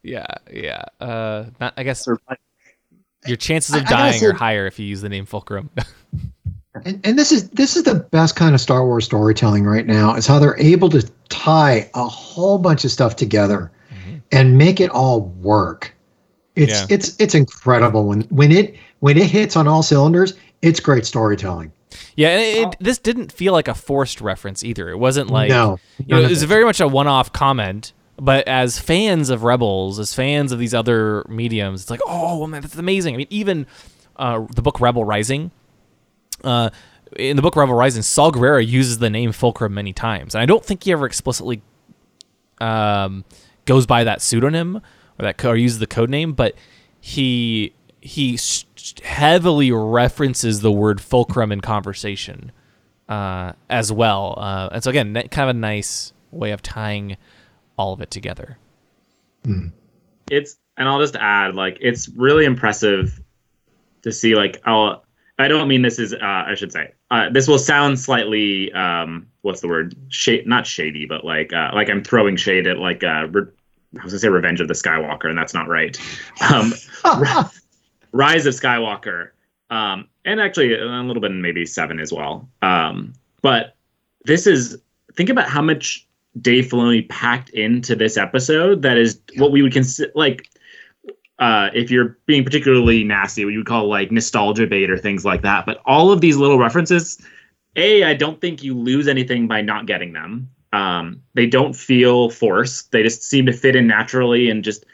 Yeah, yeah. Uh, not, I guess survive. your chances of I gotta dying say- are higher if you use the name Fulcrum. and, and this is this is the best kind of Star Wars storytelling right now. Is how they're able to tie a whole bunch of stuff together and make it all work. It's Yeah. it's it's incredible when when it when it hits on all cylinders. It's great storytelling. yeah, and it, it, this didn't feel like a forced reference either. It wasn't like No, you know, it was very much a one-off comment. But as fans of Rebels, as fans of these other mediums, it's like, oh man, that's amazing. I mean, even uh, the book Rebel Rising. Uh, in the book Rebel Rising, Saw Gerrera uses the name Fulcrum many times, and I don't think he ever explicitly um, goes by that pseudonym or that co- or uses the code name, but he he heavily references the word fulcrum in conversation uh, as well. Uh, and so again, kind of a nice way of tying all of it together. it's and I'll just add like it's really impressive to see like I'll I don't mean this is uh, I should say uh, this will sound slightly um what's the word shade not shady but like uh, like I'm throwing shade at like uh re- I was gonna say Revenge of the Skywalker and that's not right um Rise of Skywalker um and actually a little bit in maybe seven as well um but this is think about how much Dave Filoni packed into this episode that is what we would consider like uh, if you're being particularly nasty, what you would call like nostalgia bait or things like that. But all of these little references, a, I don't think you lose anything by not getting them. Um, they don't feel forced. They just seem to fit in naturally and just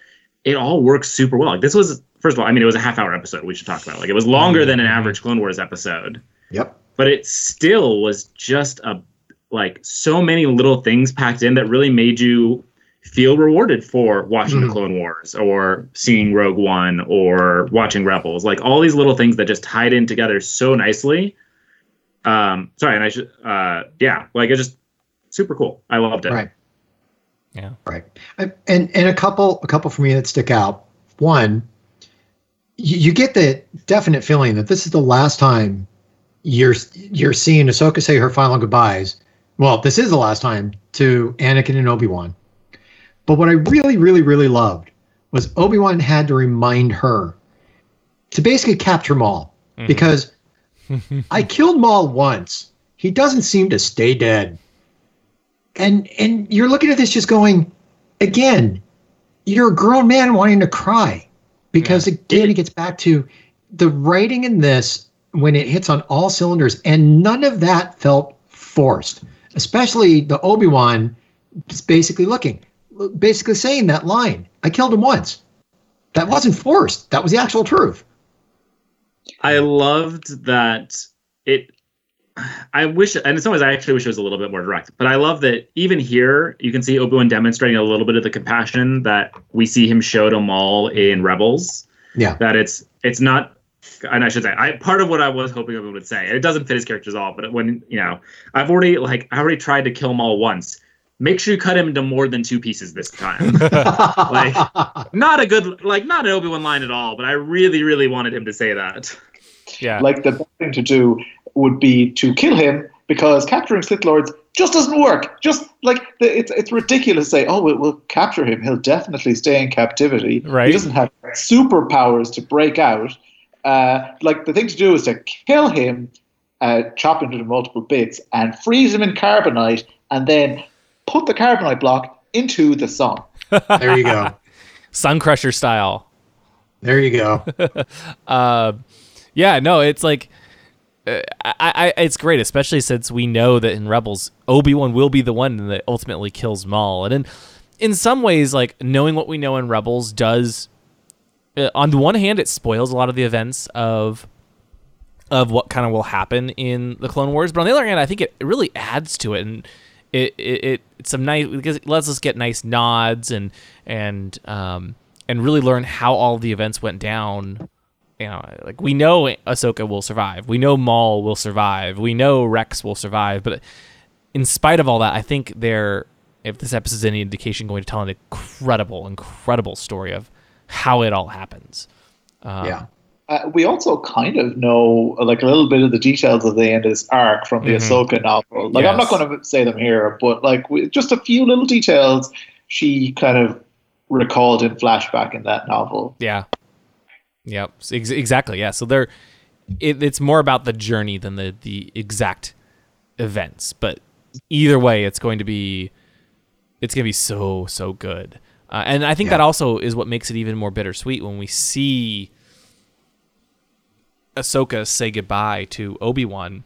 it all works super well. Like this was first of all, I mean, it was a half hour episode. We should talk about like it was longer than an average Clone Wars episode Yep. but it still was just a like so many little things packed in that really made you feel rewarded for watching the Mhm. Clone Wars or seeing Rogue One or watching Rebels. Like all these little things that just tied in together so nicely. Um, sorry, and I should, uh, yeah, like it just super cool. I loved it. Right. Yeah. Right. I- And and a couple a couple for me that stick out. One, you, you get the definite feeling that this is the last time you're you're seeing Ahsoka say her final goodbyes. Well, this is the last time to Anakin and Obi Wan. But what I really, really, really loved was Obi Wan had to remind her to basically capture Maul mm-hmm. because I killed Maul once. He doesn't seem to stay dead. And and you're looking at this just going, again, you're a grown man wanting to cry. Because again, it gets back to the writing in this when it hits on all cylinders, and none of that felt forced. Especially the Obi-Wan just basically looking, basically saying that line. I killed him once. That wasn't forced. That was the actual truth. I loved that it. I wish, and in some ways, I actually wish it was a little bit more direct. But I love that even here, you can see Obi Wan demonstrating a little bit of the compassion that we see him show to Maul in Rebels. Yeah. That it's it's not, and I should say, I part of what I was hoping Obi Wan would say. It doesn't fit his character at all. But when you know, I've already like I already tried to kill Maul once. Make sure you cut him into more than two pieces this time. like, not a good, like, not an Obi Wan line at all. But I really, really wanted him to say that. Yeah. Like the best thing to do would be to kill him because capturing Sith Lords just doesn't work. Just like the, it's it's ridiculous to say, oh, we'll, we'll capture him. He'll definitely stay in captivity. Right. He doesn't have superpowers to break out. Uh, like the thing to do is to kill him, uh, chop him into multiple bits, and freeze him in carbonite, and then put the carbonite block into the sun. There you go. Sun Crusher style. There you go. Uh, yeah, no, it's like I, I, it's great, especially since we know that in Rebels, Obi Wan will be the one that ultimately kills Maul, and in in some ways, like knowing what we know in Rebels does. Uh, on the one hand, it spoils a lot of the events of of what kind of will happen in the Clone Wars, but on the other hand, I think it really adds to it, and it it, it it's some nice because it lets us get nice nods and and um and really learn how all the events went down you know, like we know Ahsoka will survive. We know Maul will survive. We know Rex will survive. But in spite of all that, I think they're, if this episode is any indication, going to tell an incredible, incredible story of how it all happens. Um, yeah. Uh, we also kind of know like a little bit of the details of the end of this arc from the Mhm. Ahsoka novel. Like I'm not going to say them here, but like we, just a few little details she kind of recalled in flashback in that novel. Yeah. Yep. Ex- exactly. Yeah. So they're, it, it's more about the journey than the the exact events. But either way, it's going to be, it's going to be so so good. Uh, and I think Yeah. that also is what makes it even more bittersweet when we see Ahsoka say goodbye to Obi Wan.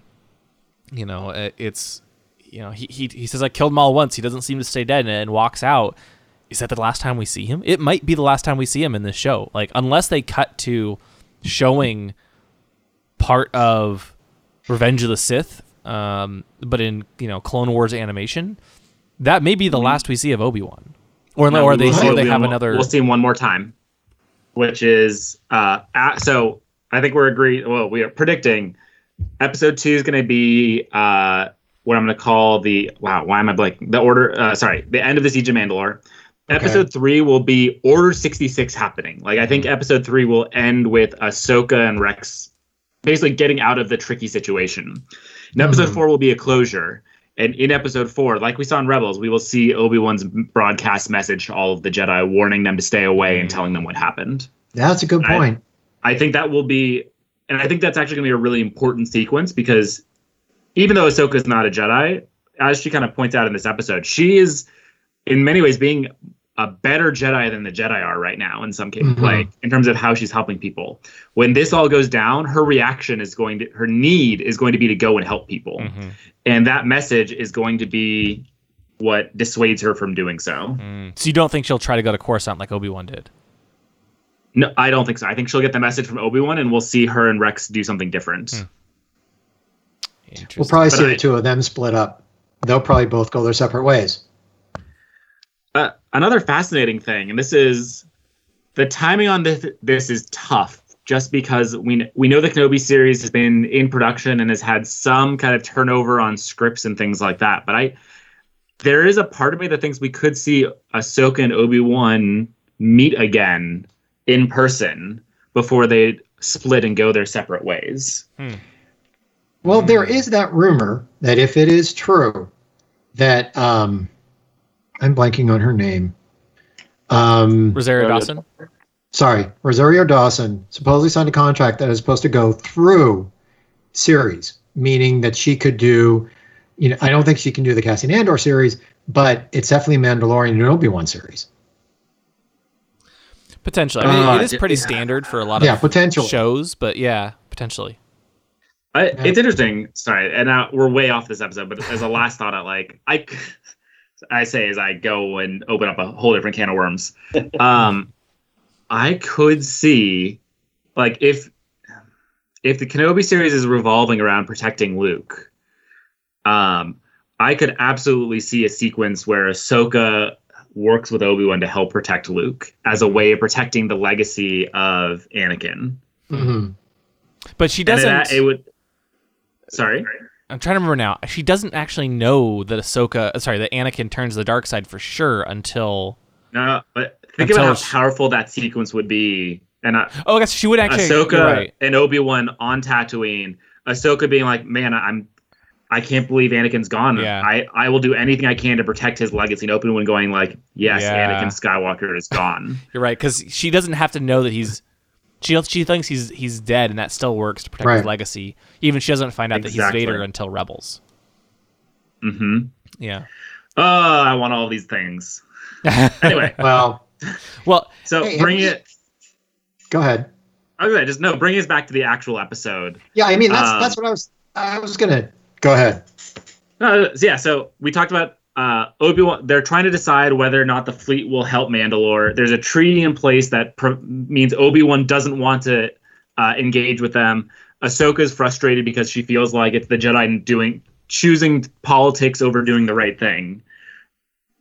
You know, it's you know he, he he says I killed Maul once. He doesn't seem to stay dead, and, and walks out. Is that the last time we see him? It might be the last time we see him in this show. Like unless they cut to showing part of Revenge of the Sith, um, but in you know Clone Wars animation, that may be the last we see of Obi Wan, or No, or they or they have another. We'll see him one more time, which is uh, at, so. I think we're agreed. Well, we are predicting episode two is going to be uh, what I'm going to call the wow. Why am I blanking? The order. Uh, sorry, the end of the Siege of Mandalore. Episode three will be Order 66 happening. Like I think episode three will end with Ahsoka and Rex basically getting out of the tricky situation. And episode Mhm. four will be a closure. And in episode four, like we saw in Rebels, we will see Obi Wan's broadcast message to all of the Jedi, warning them to stay away and telling them what happened. That's a good I- point. I think that will be, and I think that's actually going to be a really important sequence because even though Ahsoka is not a Jedi, as she kind of points out in this episode, she is in many ways being a better Jedi than the Jedi are right now in some cases, Mhm. like in terms of how she's helping people. When this all goes down, her reaction is going to, her need is going to be to go and help people. Mhm. And that message is going to be what dissuades her from doing so. Mm. So you don't think she'll try to go to Coruscant like Obi Wan did? No, I don't think so. I think she'll get the message from Obi Wan, and we'll see her and Rex do something different. Hmm. We'll probably But see I- the two of them split up. They'll probably both go their separate ways. Another fascinating thing, and this is the timing on this. This is tough, just because we we know the Kenobi series has been in production and has had some kind of turnover on scripts and things like that. But I, there is a part of me that thinks we could see Ahsoka and Obi Wan meet again in person before they split and go their separate ways. Well, Well, there is that rumor that if it is true, that um, I'm blanking on her name. Um, Rosario Dawson. sorry, Rosario Dawson supposedly signed a contract that is supposed to go through series, meaning that she could do. You know, I don't think she can do the Cassian Andor series, but it's definitely Mandalorian and Obi Wan series. Potentially. I mean, Uh, it is pretty yeah. standard for a lot Yeah, of potential. shows, but yeah, potentially. I, It's interesting. Sorry, and now we're way off this episode. But as a last thought, I like I, I say as I go and open up a whole different can of worms. Um, I could see, like if if the Kenobi series is revolving around protecting Luke, um, I could absolutely see a sequence where Ahsoka works with Obi Wan to help protect Luke as a way of protecting the legacy of Anakin. Mhm. But she doesn't. that- it would. Sorry. I'm trying to remember now. She doesn't actually know that Ahsoka, uh, sorry, that Anakin turns the dark side for sure until. No, but think Until about how powerful that sequence would be. And uh, Oh, I guess she would actually. Ahsoka right. and Obi Wan on Tatooine. Ahsoka being like, "Man, I'm, I can't believe Anakin's gone. Yeah. I, I will do anything I can to protect his legacy." And Obi Wan going like, "Yes, Yeah. Anakin Skywalker is gone." You're right because she doesn't have to know that he's. She she thinks he's he's dead, and that still works to protect his legacy. Even she doesn't find out Exactly. that he's Vader until Rebels. hmm Yeah. Oh, I want all these things. Anyway, Well, Well, so Hey, bring have it. go ahead. I was just no, bring us back to the actual episode. Yeah, I mean that's Um, that's what I was. I was gonna go ahead. Uh, yeah, so we talked about uh, Obi Wan. They're trying to decide whether or not the fleet will help Mandalore. There's a treaty in place that means Obi Wan doesn't want to uh, engage with them. Ahsoka's frustrated because she feels like it's the Jedi doing choosing politics over doing the right thing.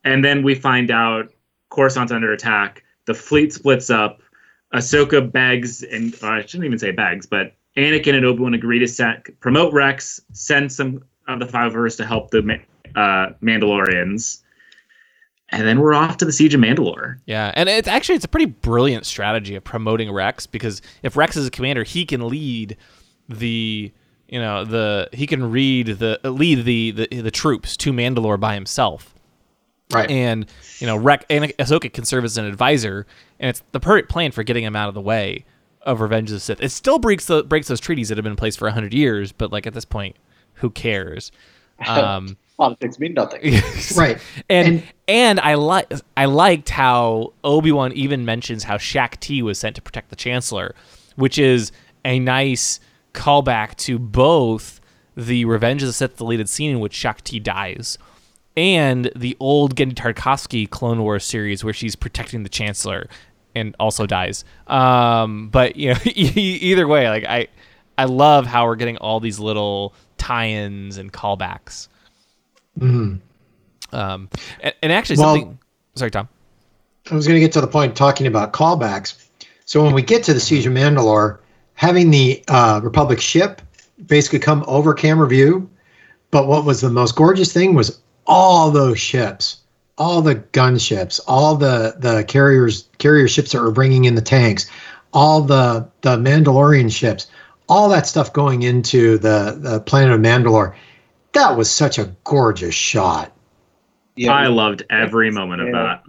And then we find out Coruscant's under attack. The fleet splits up. Ahsoka begs, and or I shouldn't even say begs, but Anakin and Obi Wan agree to set, promote Rex, send some of the five to help the uh, Mandalorians, and then we're off to the siege of Mandalore. Yeah, and it's actually it's a pretty brilliant strategy of promoting Rex because if Rex is a commander, he can lead the you know the he can read the lead the the, the troops to Mandalore by himself. Right. And you know, Rex and Ahsoka can serve as an advisor, and it's the perfect plan for getting him out of the way of Revenge of the Sith. It still breaks the breaks those treaties that have been in place for hundred years, but like at this point, who cares? Um, Politics mean nothing. Right. and And- and I like I liked how Obi Wan even mentions how Shaak Ti was sent to protect the Chancellor, which is a nice callback to both the Revenge of the Sith deleted scene in which Shaak Ti dies, and the old Genndy Tartakovsky Clone Wars series where she's protecting the Chancellor and also dies. Um, but you know, either way, like I I love how we're getting all these little tie-ins and callbacks. Mhm. Um, and, and actually, Well- something. Sorry, Tom. I was going to get to the point talking about callbacks. So when we get to the Siege of Mandalore, having the uh, Republic ship basically come over camera view, but what was the most gorgeous thing was all those ships, all the gunships, all the the carriers carrier ships that were bringing in the tanks, all the the Mandalorian ships, all that stuff going into the the planet of Mandalore. That was such a gorgeous shot. Yeah, I loved every moment of that.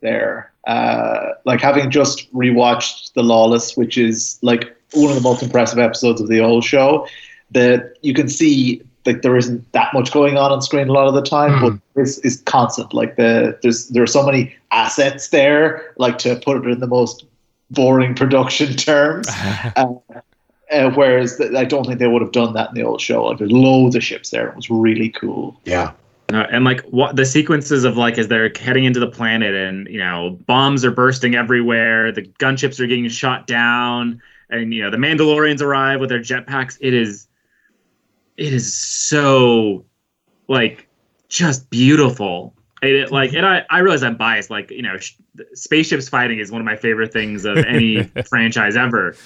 there. Uh, like having just rewatched The Lawless, which is like one of the most impressive episodes of the old show, that you can see like there isn't that much going on on screen a lot of the time, Mhm. but it's, it's constant. Like the there's there are so many assets there, like to put it in the most boring production terms. uh, uh, whereas th- I don't think they would have done that in the old show. Like there's loads of ships there. It was really cool. Yeah. Uh, and like what the sequences of like as they're heading into the planet and you know bombs are bursting everywhere the gunships are getting shot down and you know the mandalorians arrive with their jetpacks it is it is so like just beautiful it, it, like and I, I realize i'm biased like you know sh- spaceships fighting is one of my favorite things of any franchise ever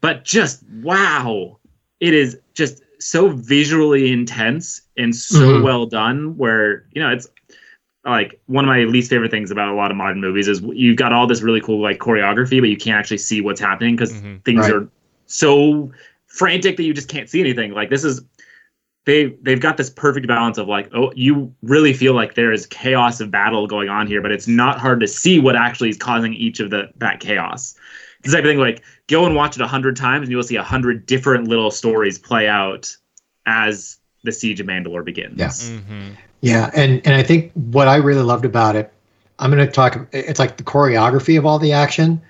but just wow it is just so visually intense and so Mhm. well done where you know it's like one of my least favorite things about a lot of modern movies is you've got all this really cool like choreography but you can't actually see what's happening because Mhm. things Right. are so frantic that you just can't see anything. Like this is they they've got this perfect balance of like oh you really feel like there is chaos of battle going on here, but it's not hard to see what actually is causing each of the that chaos. It's the type of thing like go and watch it a hundred times and you will see a hundred different little stories play out as the siege of Mandalore begins. Yeah. Mm-hmm. Yeah, and and I think what I really loved about it, I'm going to talk. It's like the choreography of all the action.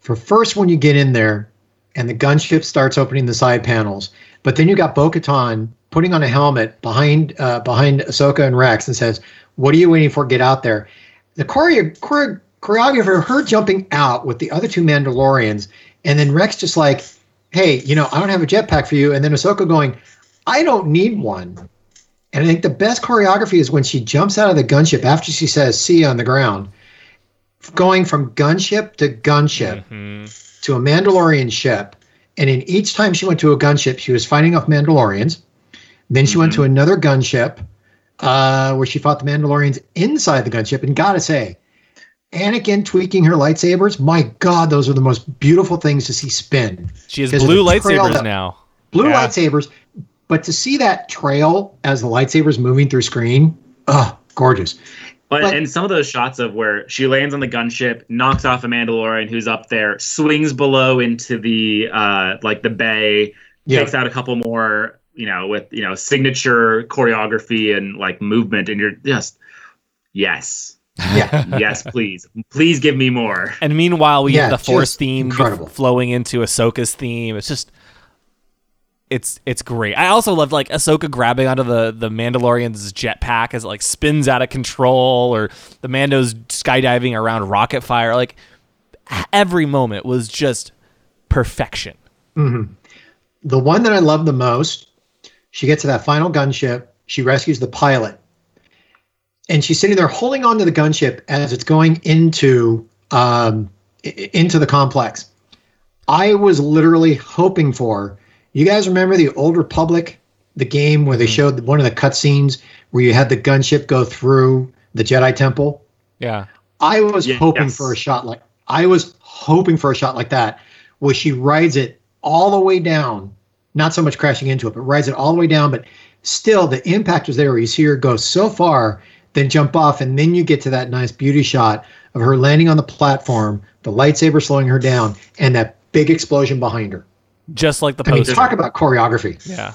For first, when you get in there, and the gunship starts opening the side panels, but then you got Bo-Katan putting on a helmet behind uh, behind Ahsoka and Rex and says, "What are you waiting for? Get out there!" The choreo- chore- choreographer, her jumping out with the other two Mandalorians, and then Rex just like, "Hey, you know, I don't have a jetpack for you," and then Ahsoka going, "I don't need one." And I think the best choreography is when she jumps out of the gunship after she says "see you" on the ground, going from gunship to gunship to a Mandalorian ship. And in each time she went to a gunship, she was fighting off Mandalorians. Then she went to another gunship uh, where she fought the Mandalorians inside the gunship. And gotta say, Anakin tweaking her lightsabers, my God, those are the most beautiful things to see spin. She has blue lightsabers that- now. Blue Yeah. lightsabers, but to see that trail as the lightsabers moving through screen, oh, gorgeous. But, But- and some of those shots of where she lands on the gunship, knocks off a Mandalorian who's up there, swings below into the uh like the bay, Yeah. takes out a couple more, you know, with you know signature choreography and like movement, and you're just yes, Yeah. yes, please, please give me more. And meanwhile, we Yeah, have the Force theme incredible. flowing into Ahsoka's theme. It's just, it's it's great. I also loved like Ahsoka grabbing onto the the Mandalorian's jetpack as it like spins out of control, or the Mando's skydiving around rocket fire. Like every moment was just perfection. Mm-hmm. The one that I love the most, she gets to that final gunship, she rescues the pilot, and she's sitting there holding on to the gunship as it's going into um, into the complex. I was literally hoping for. You guys remember the Old Republic, the game where they showed one of the cutscenes where you had the gunship go through the Jedi Temple? Yeah. I was Yes. hoping for a shot like I was hoping for a shot like that, where she rides it all the way down, not so much crashing into it, but rides it all the way down. But still, the impact was there. Where you see her go so far, then jump off, and then you get to that nice beauty shot of her landing on the platform, the lightsaber slowing her down, and that big explosion behind her. Just like the I mean, poster. talk about choreography. yeah.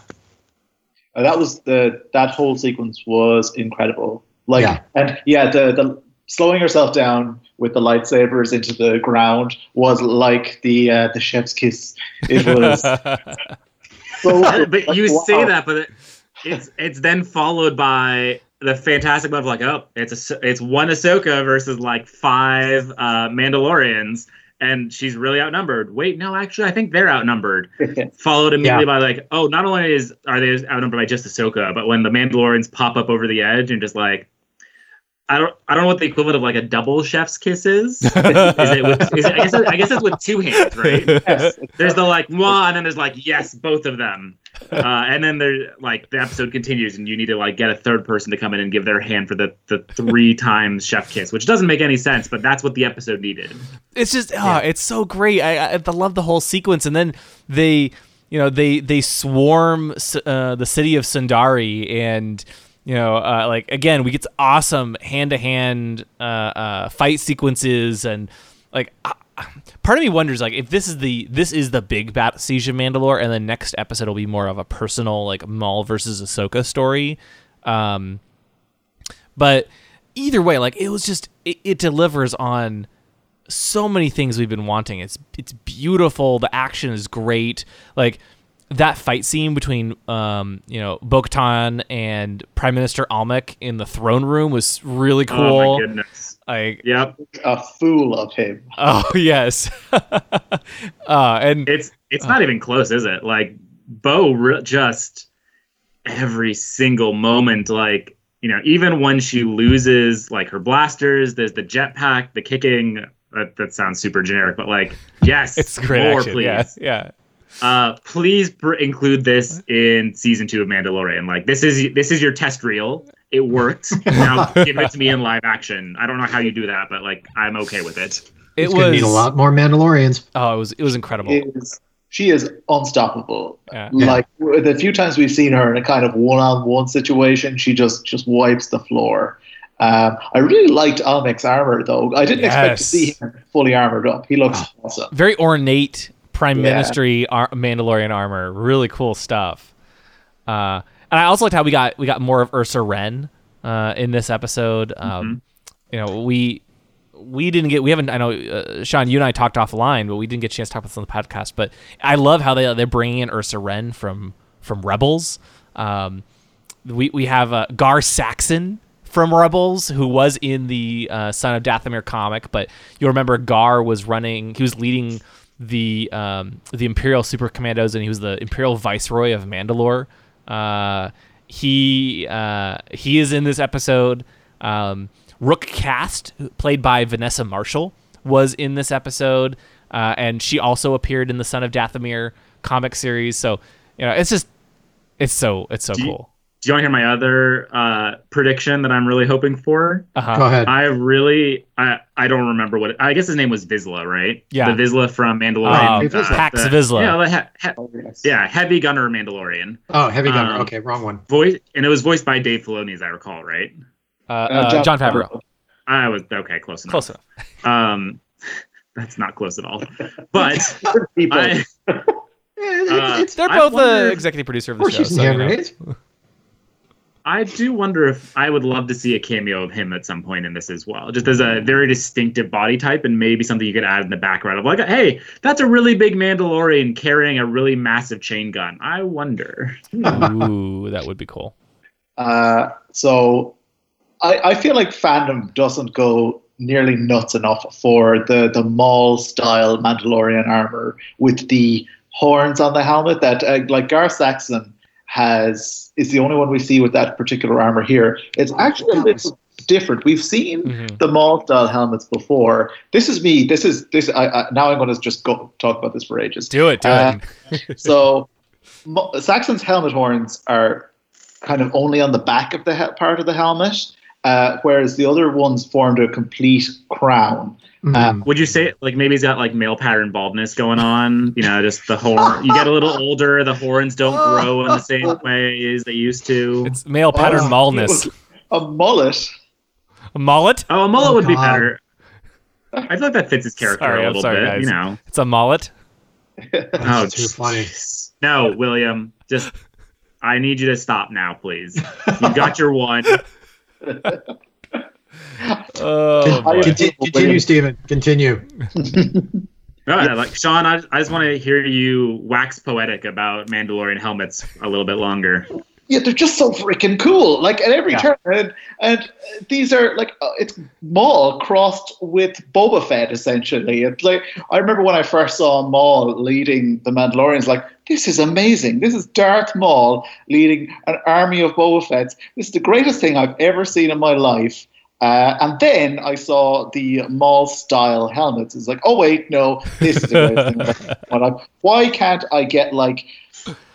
Uh, that was the that whole sequence was incredible. Like Yeah. and yeah, the the slowing herself down with the lightsabers into the ground was like the uh, the chef's kiss. It was so. but you like, say that, but it, it's it's then followed by the fantastic moment of like, oh, it's a it's one Ahsoka versus like five uh, Mandalorians, and she's really outnumbered. Wait, no, actually, I think they're outnumbered. Followed immediately by like, oh, not only is are they outnumbered by just Ahsoka, but when the Mandalorians pop up over the edge and just like. I don't. I don't know what the equivalent of like a double chef's kiss is. is it? With, is it I guess. I guess it's with two hands, right? Yes, There's the like one, and then there's like yes, both of them, uh, and then there like the episode continues, and you need to like get a third person to come in and give their hand for the the three times chef kiss, which doesn't make any sense, but that's what the episode needed. it's just oh, it's so great. I, I I love the whole sequence, and then they, you know, they they swarm uh, the city of Sundari, and you know, uh, like again, we get awesome hand to hand fight sequences, and like. I, Part of me wonders, like, if this is the this is the big bat siege of Mandalore, and the next episode will be more of a personal, like Maul versus Ahsoka story. Um, but either way, like, it was just it, it delivers on so many things we've been wanting. It's it's beautiful. The action is great. Like that fight scene between um you know Bo-Katan and Prime Minister Almec in the throne room was really cool. Oh cool. my goodness. like Yep. a fool of him. oh yes, uh, and It's it's not even close, is it? Like Bo re- just every single moment, like you know, even when she loses like her blasters, there's the jetpack, the kicking. That, that sounds super generic, but like yes, it's great more, action. please. Yeah, yeah. Uh, please pr- include this in season two of Mandalorian. Like this is this is your test reel. It worked. now give it to me in live action. I don't know how you do that, but like I'm okay with it. It It's going to was need a lot more Mandalorians. oh, it was it was incredible. His she is unstoppable. Yeah. Like the few times we've seen her in a kind of one-on-one situation, she just just wipes the floor. Um, I really liked Almec's armor, though. I didn't expect to see him fully armored up. He looks awesome. Very ornate Prime Yeah. Ministry ar- Mandalorian armor. Really cool stuff. Uh, and I also liked how we got we got more of Ursa Wren uh, in this episode. Um, You know, we we didn't get we haven't. I know uh, Sean, you and I talked offline, but we didn't get a chance to talk about this on the podcast. But I love how they they're bringing in Ursa Wren from from Rebels. Um, we we have uh, Gar Saxon from Rebels, who was in the uh, Son of Dathomir comic, but you'll remember Gar was running. He was leading the um, the Imperial Super Commandos, and he was the Imperial Viceroy of Mandalore. Uh, he uh, he is in this episode. Um, Rook Kast, played by Vanessa Marshall, was in this episode, uh, and she also appeared in the Son of Dathomir comic series. So you know, it's just it's so it's so Do cool. Do you want to hear my other uh, prediction that I'm really hoping for? Uh-huh. Go ahead. I really, I, I don't remember what. I guess his name was Vizsla, right? Yeah. the Vizsla from Mandalorian. Vizsla. Paz the- Vizsla. Yeah, the he- he- yeah, heavy gunner Mandalorian. Oh, heavy gunner. Um, okay, wrong one. Voice, and it was voiced by Dave Filoni, as I recall, right? Uh, uh, Jon, Favreau. I was okay, close enough. Close enough. Um, that's not close at all. But I, Yeah, it- Uh, it's, They're both the executive producer of of the course show. she's So, in you know. right? I do wonder if I would love to see a cameo of him at some point in this as well, just as a very distinctive body type and maybe something you could add in the background of like, hey, that's a really big Mandalorian carrying a really massive chain gun. I wonder. Ooh, that would be cool. Uh, so I, I feel like fandom doesn't go nearly nuts enough for the the Maul style Mandalorian armor with the horns on the helmet. That uh, like Gar Saxon has is the only one we see with that particular armor here. It's actually a little different. We've seen Mhm. the Maul style helmets before. This is me. This is this. I, I now I'm going to just go talk about this for ages. Do it, do Uh, it. so Saxon's helmet horns are kind of only on the back of the he- part of the helmet, uh, whereas the other ones formed a complete crown. Mhm. Um, Would you say like maybe he's got like male pattern baldness going on? You know, just the horn. You get a little older, the horns don't grow in the same way as they used to. It's male pattern Oh, baldness. A mullet. A mullet? oh, a mullet Oh, would be better. I feel like that fits his character Sorry, a I'm little sorry, bit. guys. You know. It's a mullet. Oh, too funny. No, William, just I need you to stop now, please. You got your one. Oh, I boy. am- Conti- continue, Stephen. Continue. No, like Sean, I, I just want to hear you wax poetic about Mandalorian helmets a little bit longer. Yeah, they're just so freaking cool. Like at every Yeah. turn, and, and these are like uh, it's Maul crossed with Boba Fett. Essentially, it's like I remember when I first saw Maul leading the Mandalorians. Like this is amazing. This is Darth Maul leading an army of Boba Fett's. This is the greatest thing I've ever seen in my life. Uh, and then I saw the Maul style helmets. It's like, oh wait, no, this is the greatest thing. I've ever seen in my life. Why can't I get like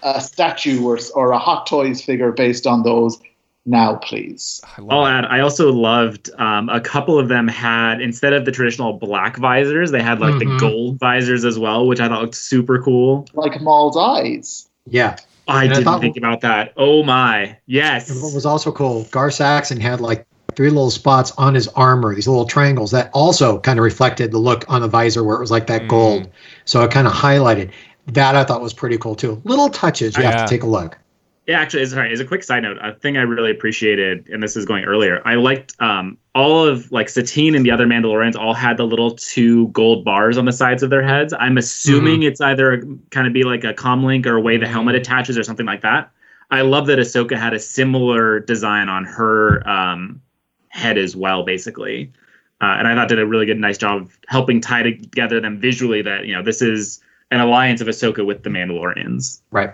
a statue or, or a Hot Toys figure based on those now, please. I love I'll add, I also loved um, a couple of them had instead of the traditional black visors, they had like the Mhm. gold visors as well, which I thought looked super cool. Like Maul's eyes. Yeah. I And didn't thought- think about that. Oh my, yes. And what was also cool, Gar Saxon had like three little spots on his armor, these little triangles that also kind of reflected the look on the visor where it was like that Mm. gold. So it kind of highlighted. That I thought was pretty cool too. Little touches. You Yeah. have to take a look. Yeah, actually, sorry. As a quick side note, a thing I really appreciated, and this is going earlier, I liked um, all of like Satine and the other Mandalorians all had the little two gold bars on the sides of their heads. I'm assuming it's either kind of be like a comlink or a way the helmet attaches or something like that. I love that Ahsoka had a similar design on her um, head as well, basically. Uh, and I thought did a really good, nice job of helping tie together them visually. That you know this is an alliance of Ahsoka with the Mandalorians. Right.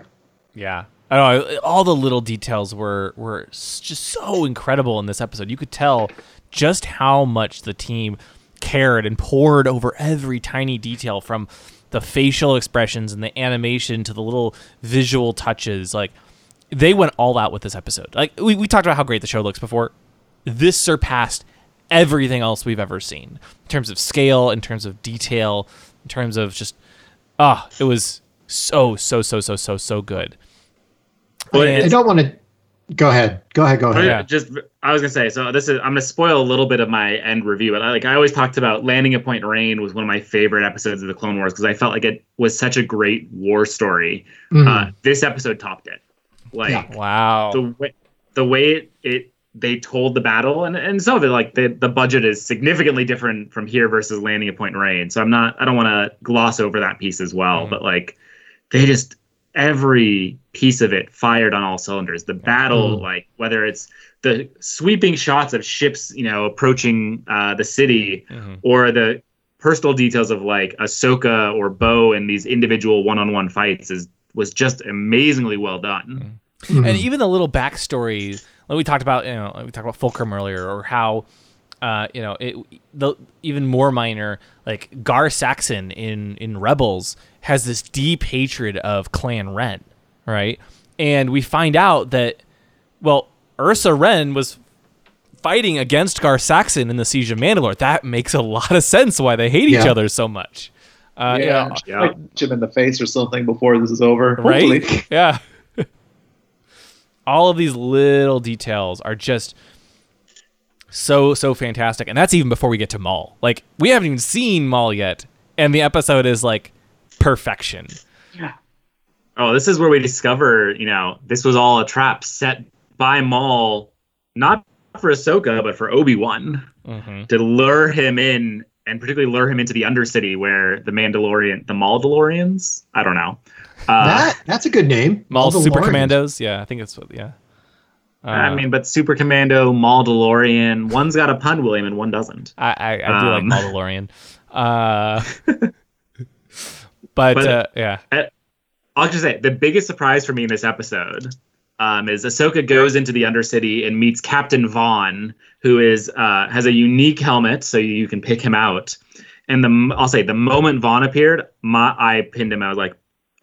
Yeah. I don't know. All the little details were were just so incredible in this episode. You could tell just how much the team cared and poured over every tiny detail from the facial expressions and the animation to the little visual touches. Like they went all out with this episode. Like we, we talked about how great the show looks before. This surpassed everything else we've ever seen in terms of scale, in terms of detail, in terms of just ah, it was so so so so so so good. Well, I don't want to. Go ahead. Go ahead. Go ahead. Yeah. Just I was gonna say, so this is I'm gonna spoil a little bit of my end review, but I, like I always talked about landing at Point Rain was one of my favorite episodes of the Clone Wars because I felt like it was such a great war story. Mhm. Uh, this episode topped it. Like Yeah. Wow. the way the way it, it they told the battle and and some of it like the the budget is significantly different from here versus landing at Point Rain. So I'm not I don't want to gloss over that piece as well, Mhm. but like they just every piece of it fired on all cylinders. The battle, Mhm. like whether it's the sweeping shots of ships, you know, approaching uh, the city, Mhm. or the personal details of like Ahsoka or Bo and these individual one-on-one fights is was just amazingly well done. Mhm. and even the little backstory like we talked about you know like we talked about fulcrum earlier or how uh, you know it the even more minor like gar saxon in in rebels has this deep hatred of Clan Wren right and we find out that well Ursa Wren was fighting against gar saxon in the siege of mandalore that makes a lot of sense why they hate each other so much uh, you yeah, know, Yeah. like punch him in the face or something before this is over. right? Hopefully. yeah. All of these little details are just so so fantastic, and that's even before we get to Maul. Like we haven't even seen Maul yet, and the episode is like perfection. Yeah. Oh, this is where we discover, you know, this was all a trap set by Maul, not for Ahsoka, but for Obi Wan Mm-hmm. to lure him in, and particularly lure him into the Undercity, where the Mandalorian, the Maldalorians, I don't know. Uh, that that's a good name. Maul All Super Lords. Commandos. Yeah, I think it's what. Yeah. Uh, I mean, but Super Commando, Maldalorian, one's got a pun, William, and one doesn't. I I, I do Um, like Mandalorian. Uh, but, But- uh, yeah. I'll just say the biggest surprise for me in this episode um, is Ahsoka goes into the Undercity and meets Captain Vaughn, who is uh, has a unique helmet, so you can pick him out. And the I'll say the moment Vaughn appeared, my I pinned him. I was like,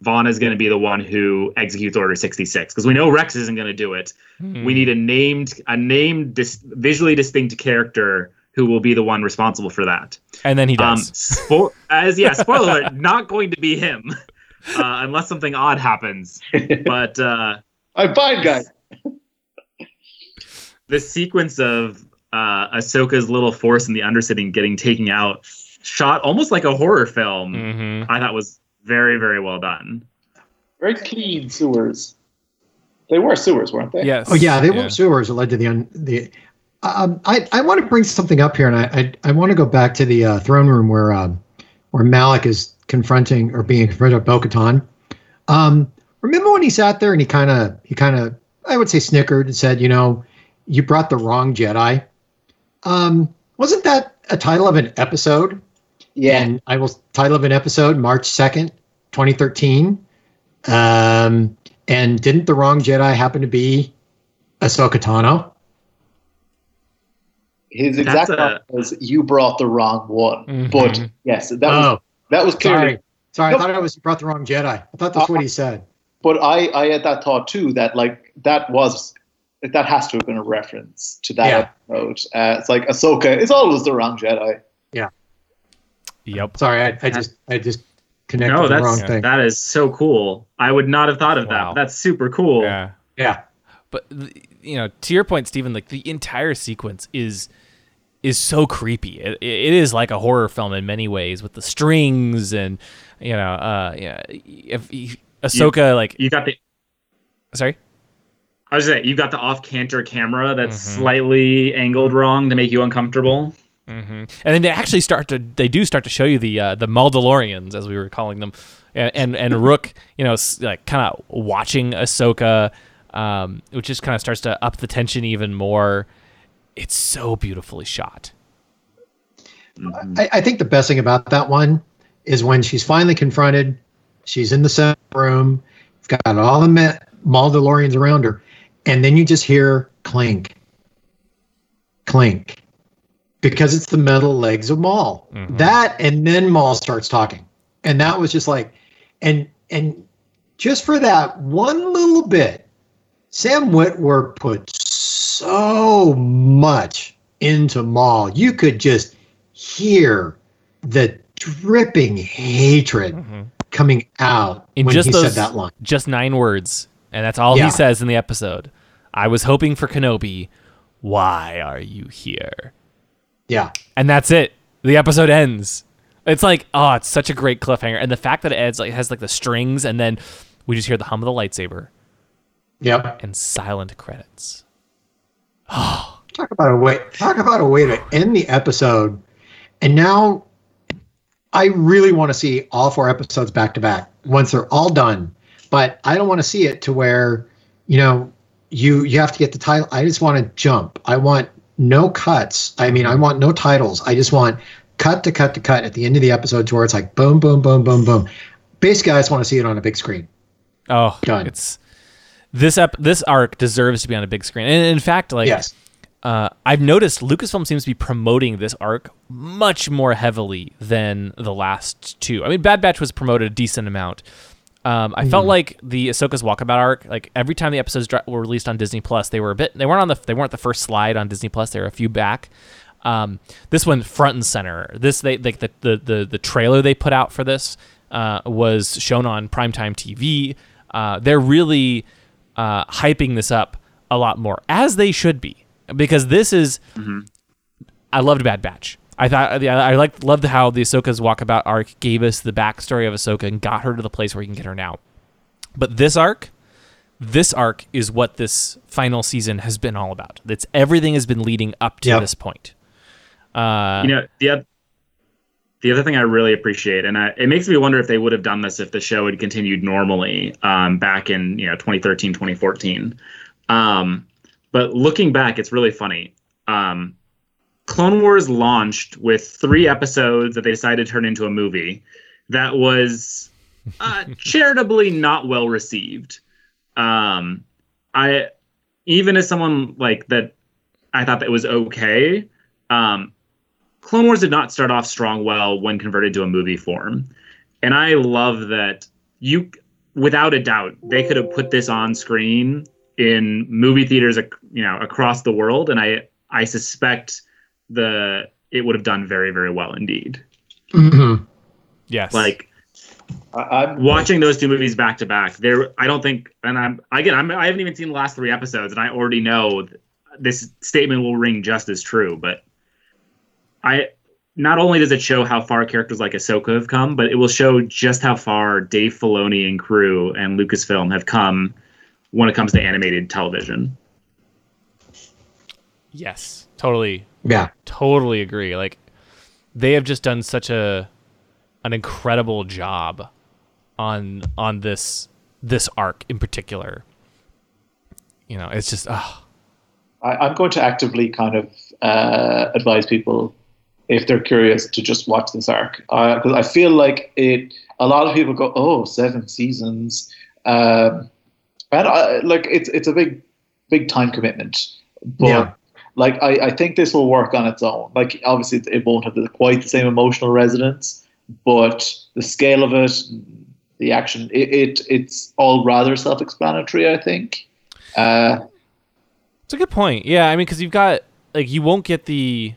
Vaughn is going to be the one who executes Order sixty six because we know Rex isn't going to do it. We need a named a named dis- visually distinct character who will be the one responsible for that. and then he Um, does. spo- as yeah, spoiler alert, not going to be him uh, unless something odd happens. But uh, I'm fine, guys. the sequence of uh, Ahsoka's little force in the Undercity getting taken out, shot almost like a horror film, Mhm. I thought was very very well done. Very clean sewers. They were sewers, weren't they? Yes. Oh yeah, they were sewers that led to the un, the. Um, I I want to bring something up here, and I I, I want to go back to the uh, throne room where um, where Malik is confronting or being confronted by Bo-Katan. Um, remember when he sat there and he kind of he kind of I would say snickered and said, you know, you brought the wrong Jedi. Um, wasn't that a title of an episode? Yeah. And I will title of an episode March second, twenty thirteen. Um, and didn't the wrong Jedi happen to be Ahsoka Tano? His exact a- was, "You brought the wrong one." Mhm. But yes, that was oh, that was clearly. sorry, sorry. Nope. I thought I was you brought the wrong Jedi. I thought that's what he said. But I I had that thought too that like that was that has to have been a reference to that Yeah. episode. Uh, it's like Ahsoka is always the wrong Jedi. Yep. Sorry, I, I just I just connected No, the that's wrong thing. that is so cool. I would not have thought of Wow. that. That's super cool. Yeah. yeah, but you know to your point stephen like the entire sequence is is so creepy it, it is like a horror film in many ways with the strings and you know uh yeah if, if ahsoka like You got the sorry I was saying you got the off canter camera that's Mhm. slightly angled wrong to make you uncomfortable. Hmm and then they actually start to they do start to show you the uh the Maldalorians as we were calling them and and, and rook you know s- like kind of watching ahsoka um which just kind of starts to up the tension even more it's so beautifully shot I, I think the best thing about that one is when she's finally confronted. She's in the center room. You've got all the Ma- Maldalorians around her, and then you just hear clink, clink, because it's the metal legs of Maul. Mm-hmm. That, and then Maul starts talking, and that was just like, and and just for that one little bit, Sam Witwer put so much into Maul. You could just hear the dripping hatred mm-hmm. coming out in when just he those said that line. just nine words, and that's all Yeah. he says in the episode. I was hoping for Kenobi. Why are you here? Yeah. And that's it. The episode ends. It's like, oh, it's such a great cliffhanger, and the fact that it ends like has like the strings, and then we just hear the hum of the lightsaber Yep. and silent credits. Oh. Talk about a way. Talk about a way to end the episode. And now, I really want to see all four episodes back to back once they're all done. But I don't want to see it to where, you know, you you have to get the title. I just want to jump. I want no cuts. I mean, I want no titles. I just want cut to cut to cut at the end of the episode to where it's like boom, boom, boom, boom, boom. Basically, I just want to see it on a big screen. Oh, Done. it's this ep- this arc deserves to be on a big screen. And in fact, like Yes. uh, I've noticed Lucasfilm seems to be promoting this arc much more heavily than the last two. I mean, Bad Batch was promoted a decent amount. Um, I felt like the Ahsoka's Walkabout arc, like every time the episodes dro- were released on Disney Plus, they were a bit. They weren't on the. They weren't the first slide on Disney Plus. They were a few back. Um, this one front and center. This they like the the the, the trailer they put out for this uh, was shown on primetime TV. Uh, they're really uh, hyping this up a lot more, as they should be, because this is. I loved Bad Batch. I thought yeah, I liked loved how the Ahsoka's walkabout arc gave us the backstory of Ahsoka and got her to the place where we can get her now. But this arc, this arc is what this final season has been all about. It's everything has been leading up to Yep. this point. Uh, you know the the other thing I really appreciate, and I, it makes me wonder if they would have done this if the show had continued normally um, back in you know 2013, 2014. Um, but looking back, it's really funny. Um, Clone Wars launched with three episodes that they decided to turn into a movie that was uh, charitably not well received. Um, I even as someone like that, I thought that was okay. Um, Clone Wars did not start off strong well when converted to a movie form. And I love that you, without a doubt, they could have put this on screen in movie theaters, you know, across the world. And I, I suspect the it would have done very, very well indeed. Mhm. yes, Like I, I'm watching those two movies back to back, there, I don't think, and I'm again, I'm, I haven't even seen the last three episodes, and I already know this statement will ring just as true. But I, not only does it show how far characters like Ahsoka have come, but it will show just how far Dave Filoni and crew and Lucasfilm have come when it comes to animated television. yes, totally, Yeah. totally agree. Like they have just done such a an incredible job on on this this arc in particular. You know, it's just oh, I, I'm going to actively kind of uh, advise people if they're curious to just watch this arc because I feel like it. A lot of people go, "Oh, seven seasons," um, and I, like it's it's a big big time commitment. But Yeah. Like I, I think this will work on its own. Like obviously it, it won't have the, quite the same emotional resonance, but the scale of it, the action, it, it it's all rather self-explanatory. I think. Uh, It's a good point. Yeah, I mean, because you've got like you won't get the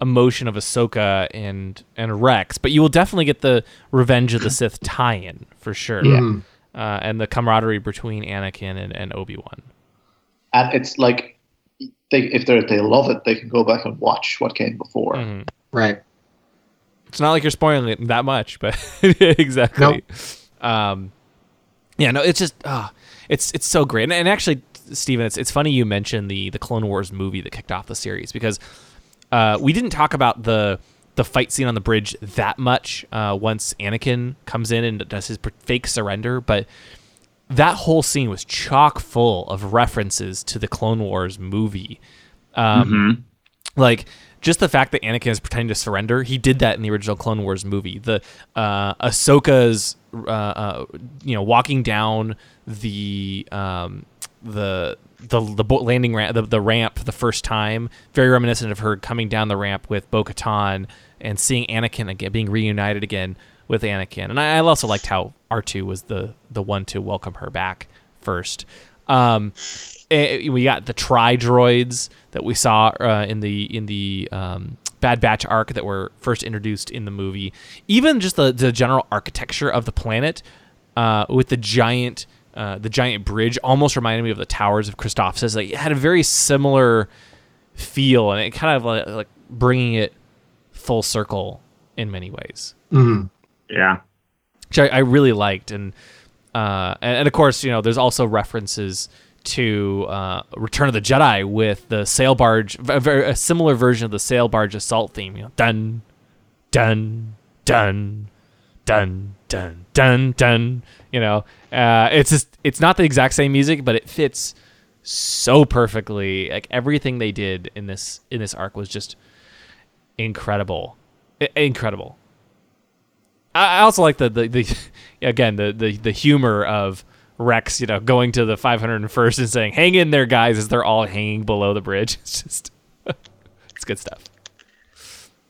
emotion of Ahsoka and and Rex, but you will definitely get the Revenge of the Sith tie-in for sure. Mhm. Uh, and the camaraderie between Anakin and, and Obi Wan. and it's like they if they they love it, they can go back and watch what came before. Mhm. Right. It's not like you're spoiling it that much, but exactly. Um, yeah, no, it's just ah, it's it's so great. And, and actually, Stephen, it's it's funny you mentioned the the Clone Wars movie that kicked off the series because uh, we didn't talk about the the fight scene on the bridge that much uh, once Anakin comes in and does his fake surrender, but that whole scene was chock full of references to the Clone Wars movie. Um, Like just the fact that Anakin is pretending to surrender, he did that in the original Clone Wars movie. The uh, Ahsoka's, uh, uh, you know, walking down the um, the the the landing ramp, the, the ramp the first time, very reminiscent of her coming down the ramp with Bo-Katan and seeing Anakin again, being reunited again with Anakin. And I, I also liked how R2 was the the one to welcome her back first. Um, eh, we got the tri droids that we saw uh, in the in the um, Bad Batch arc that were first introduced in the movie. Even just the the general architecture of the planet uh, with the giant uh, the giant bridge almost reminded me of the towers of Christophsis. Like it had a very similar feel, and it kind of like, like bringing it full circle in many ways Yeah. which I, I really liked, and, uh, and and of course, you know, there's also references to uh, Return of the Jedi with the sail barge, a, very, a similar version of the sail barge assault theme. You know, dun, dun, dun, dun, dun, dun, dun. You know, uh, it's just it's not the exact same music, but it fits so perfectly. Like everything they did in this in this arc was just incredible, I- incredible. I also like the the, the again the, the the humor of Rex, you know, going to the 501st and saying, "Hang in there, guys," as they're all hanging below the bridge. It's just, it's good stuff.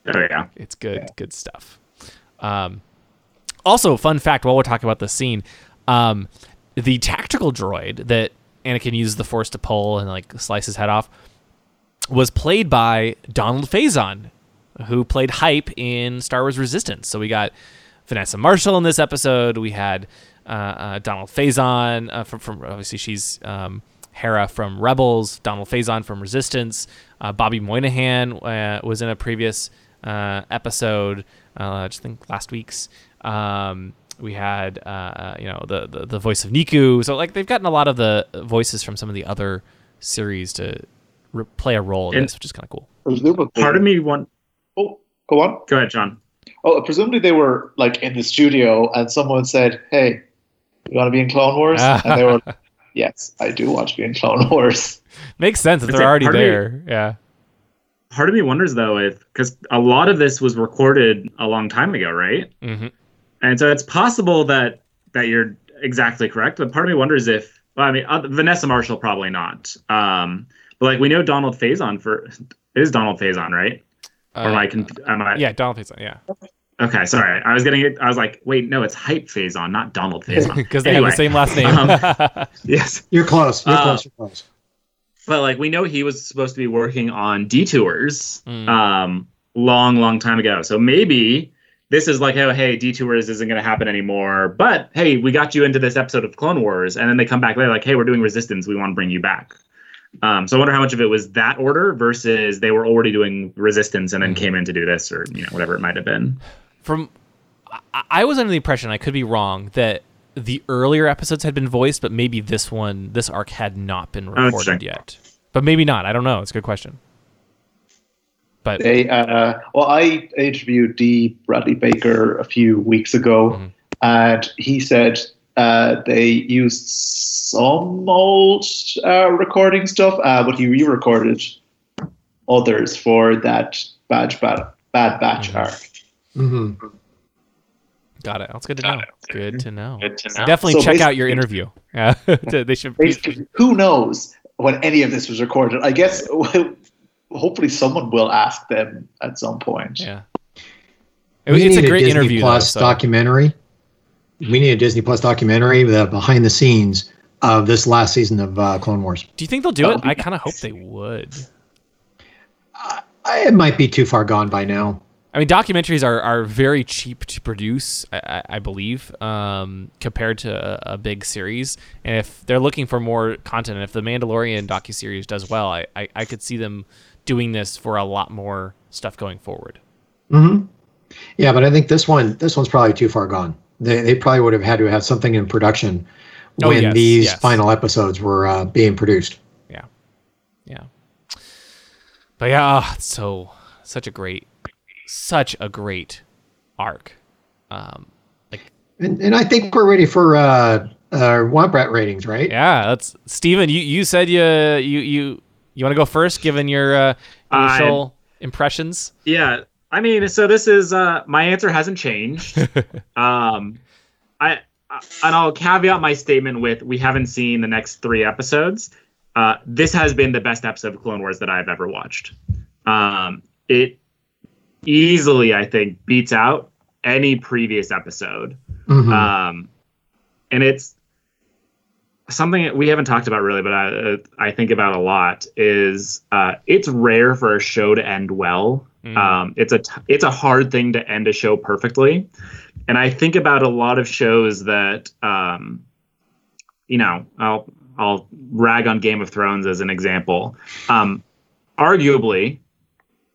Oh yeah. It's good, good stuff. Um, also, fun fact: while we're talking about the scene, um, the tactical droid that Anakin uses the Force to pull and like slice his head off was played by Donald Faison, who played Hype in Star Wars Resistance. So we got Vanessa Marshall in this episode. We had uh, uh, Donald Faison uh, from, from obviously she's um, Hera from Rebels. Donald Faison from Resistance. Uh, Bobby Moynihan uh, was in a previous uh, episode. Uh, I just think last week's. Um, we had uh, you know the, the the voice of Neeku. So like they've gotten a lot of the voices from some of the other series to re- play a role in And- this, which is kind of cool. Part of me want. Oh, go on. Go ahead, John. Oh, presumably they were like in the studio, and someone said, "Hey, you want to be in Clone Wars?" and they were, like, "Yes, I do want to be in Clone Wars." Makes sense if It's they're like already part of me- there. Yeah. Part of me wonders though if because a lot of this was recorded a long time ago, right? Mm-hmm. And so it's possible that that you're exactly correct, but part of me wonders if well, I mean uh, Vanessa Marshall probably not. Um, but like we know Donald Faison for it is Donald Faison, right? or am I, conf- am I Uh, yeah, Donald Faison. Yeah, Okay, sorry. I was getting it. I was like, wait, no, it's Hype Fazon, not Donald Faison. because they Anyway, have the same last name. um, yes, You're close. You're Uh, close. You're close. but like we know he was supposed to be working on detours Mm. um long long time ago so maybe this is like oh hey detours isn't going to happen anymore but hey we got you into this episode of clone wars and then they come back later like hey we're doing resistance we want to bring you back um, so I wonder how much of it was that order versus they were already doing resistance and then Mm. came in to do this or you know whatever it might have been. From I, I was under the impression I could be wrong that the earlier episodes had been voiced, but maybe this one, this arc had not been recorded yet. But maybe not. I don't know. It's a good question. But They, uh, well, I interviewed D. Bradley Baker a few weeks ago, Mhm. and he said uh, they used some old uh, recording stuff, uh, but he re-recorded others for that Bad Bad, bad Batch Mhm. arc. Hmm got it. That's good to know. Good to know. Good to know. Definitely So check out your interview. Yeah, they should. Who knows when any of this was recorded? I guess hopefully someone will ask them at some point. Yeah. We it's need a great Disney interview. though, Plus so- documentary. We need a Disney Plus documentary with a behind the scenes of this last season of uh, Clone Wars. Do you think they'll do That it? I kind of hope they would. I, it might be too far gone by now. I mean, documentaries are, are very cheap to produce, I, I, believe, um, compared to a, a big series. And if they're looking for more content, and if the Mandalorian docuseries does well, I, I, I could see them doing this for a lot more stuff going forward. hmm Yeah, but I think this one, this one's probably too far gone. They, they probably would have had to have something in production Oh, when yes, these yes. final episodes were uh, being produced. Yeah, yeah. But yeah, ah, so such a great, such a great arc. Um, like And, and I think we're ready for uh, uh, Womp Rat ratings, right? yeah, that's Stephen, You you said you you you you want to go first, given your uh, I- initial impressions. Yeah, I mean, so this is uh my answer hasn't changed. um, I and I'll caveat my statement with we haven't seen the next three episodes. Uh, this has been the best episode of Clone Wars that I've ever watched. Um, it easily, I think, beats out any previous episode. Mhm. Um, and it's something that we haven't talked about really, but I, I think about a lot is uh, it's rare for a show to end well Um, it's a t- it's a hard thing to end a show perfectly, and I think about a lot of shows that um, you know I'll I'll rag on Game of Thrones as an example. Um, arguably,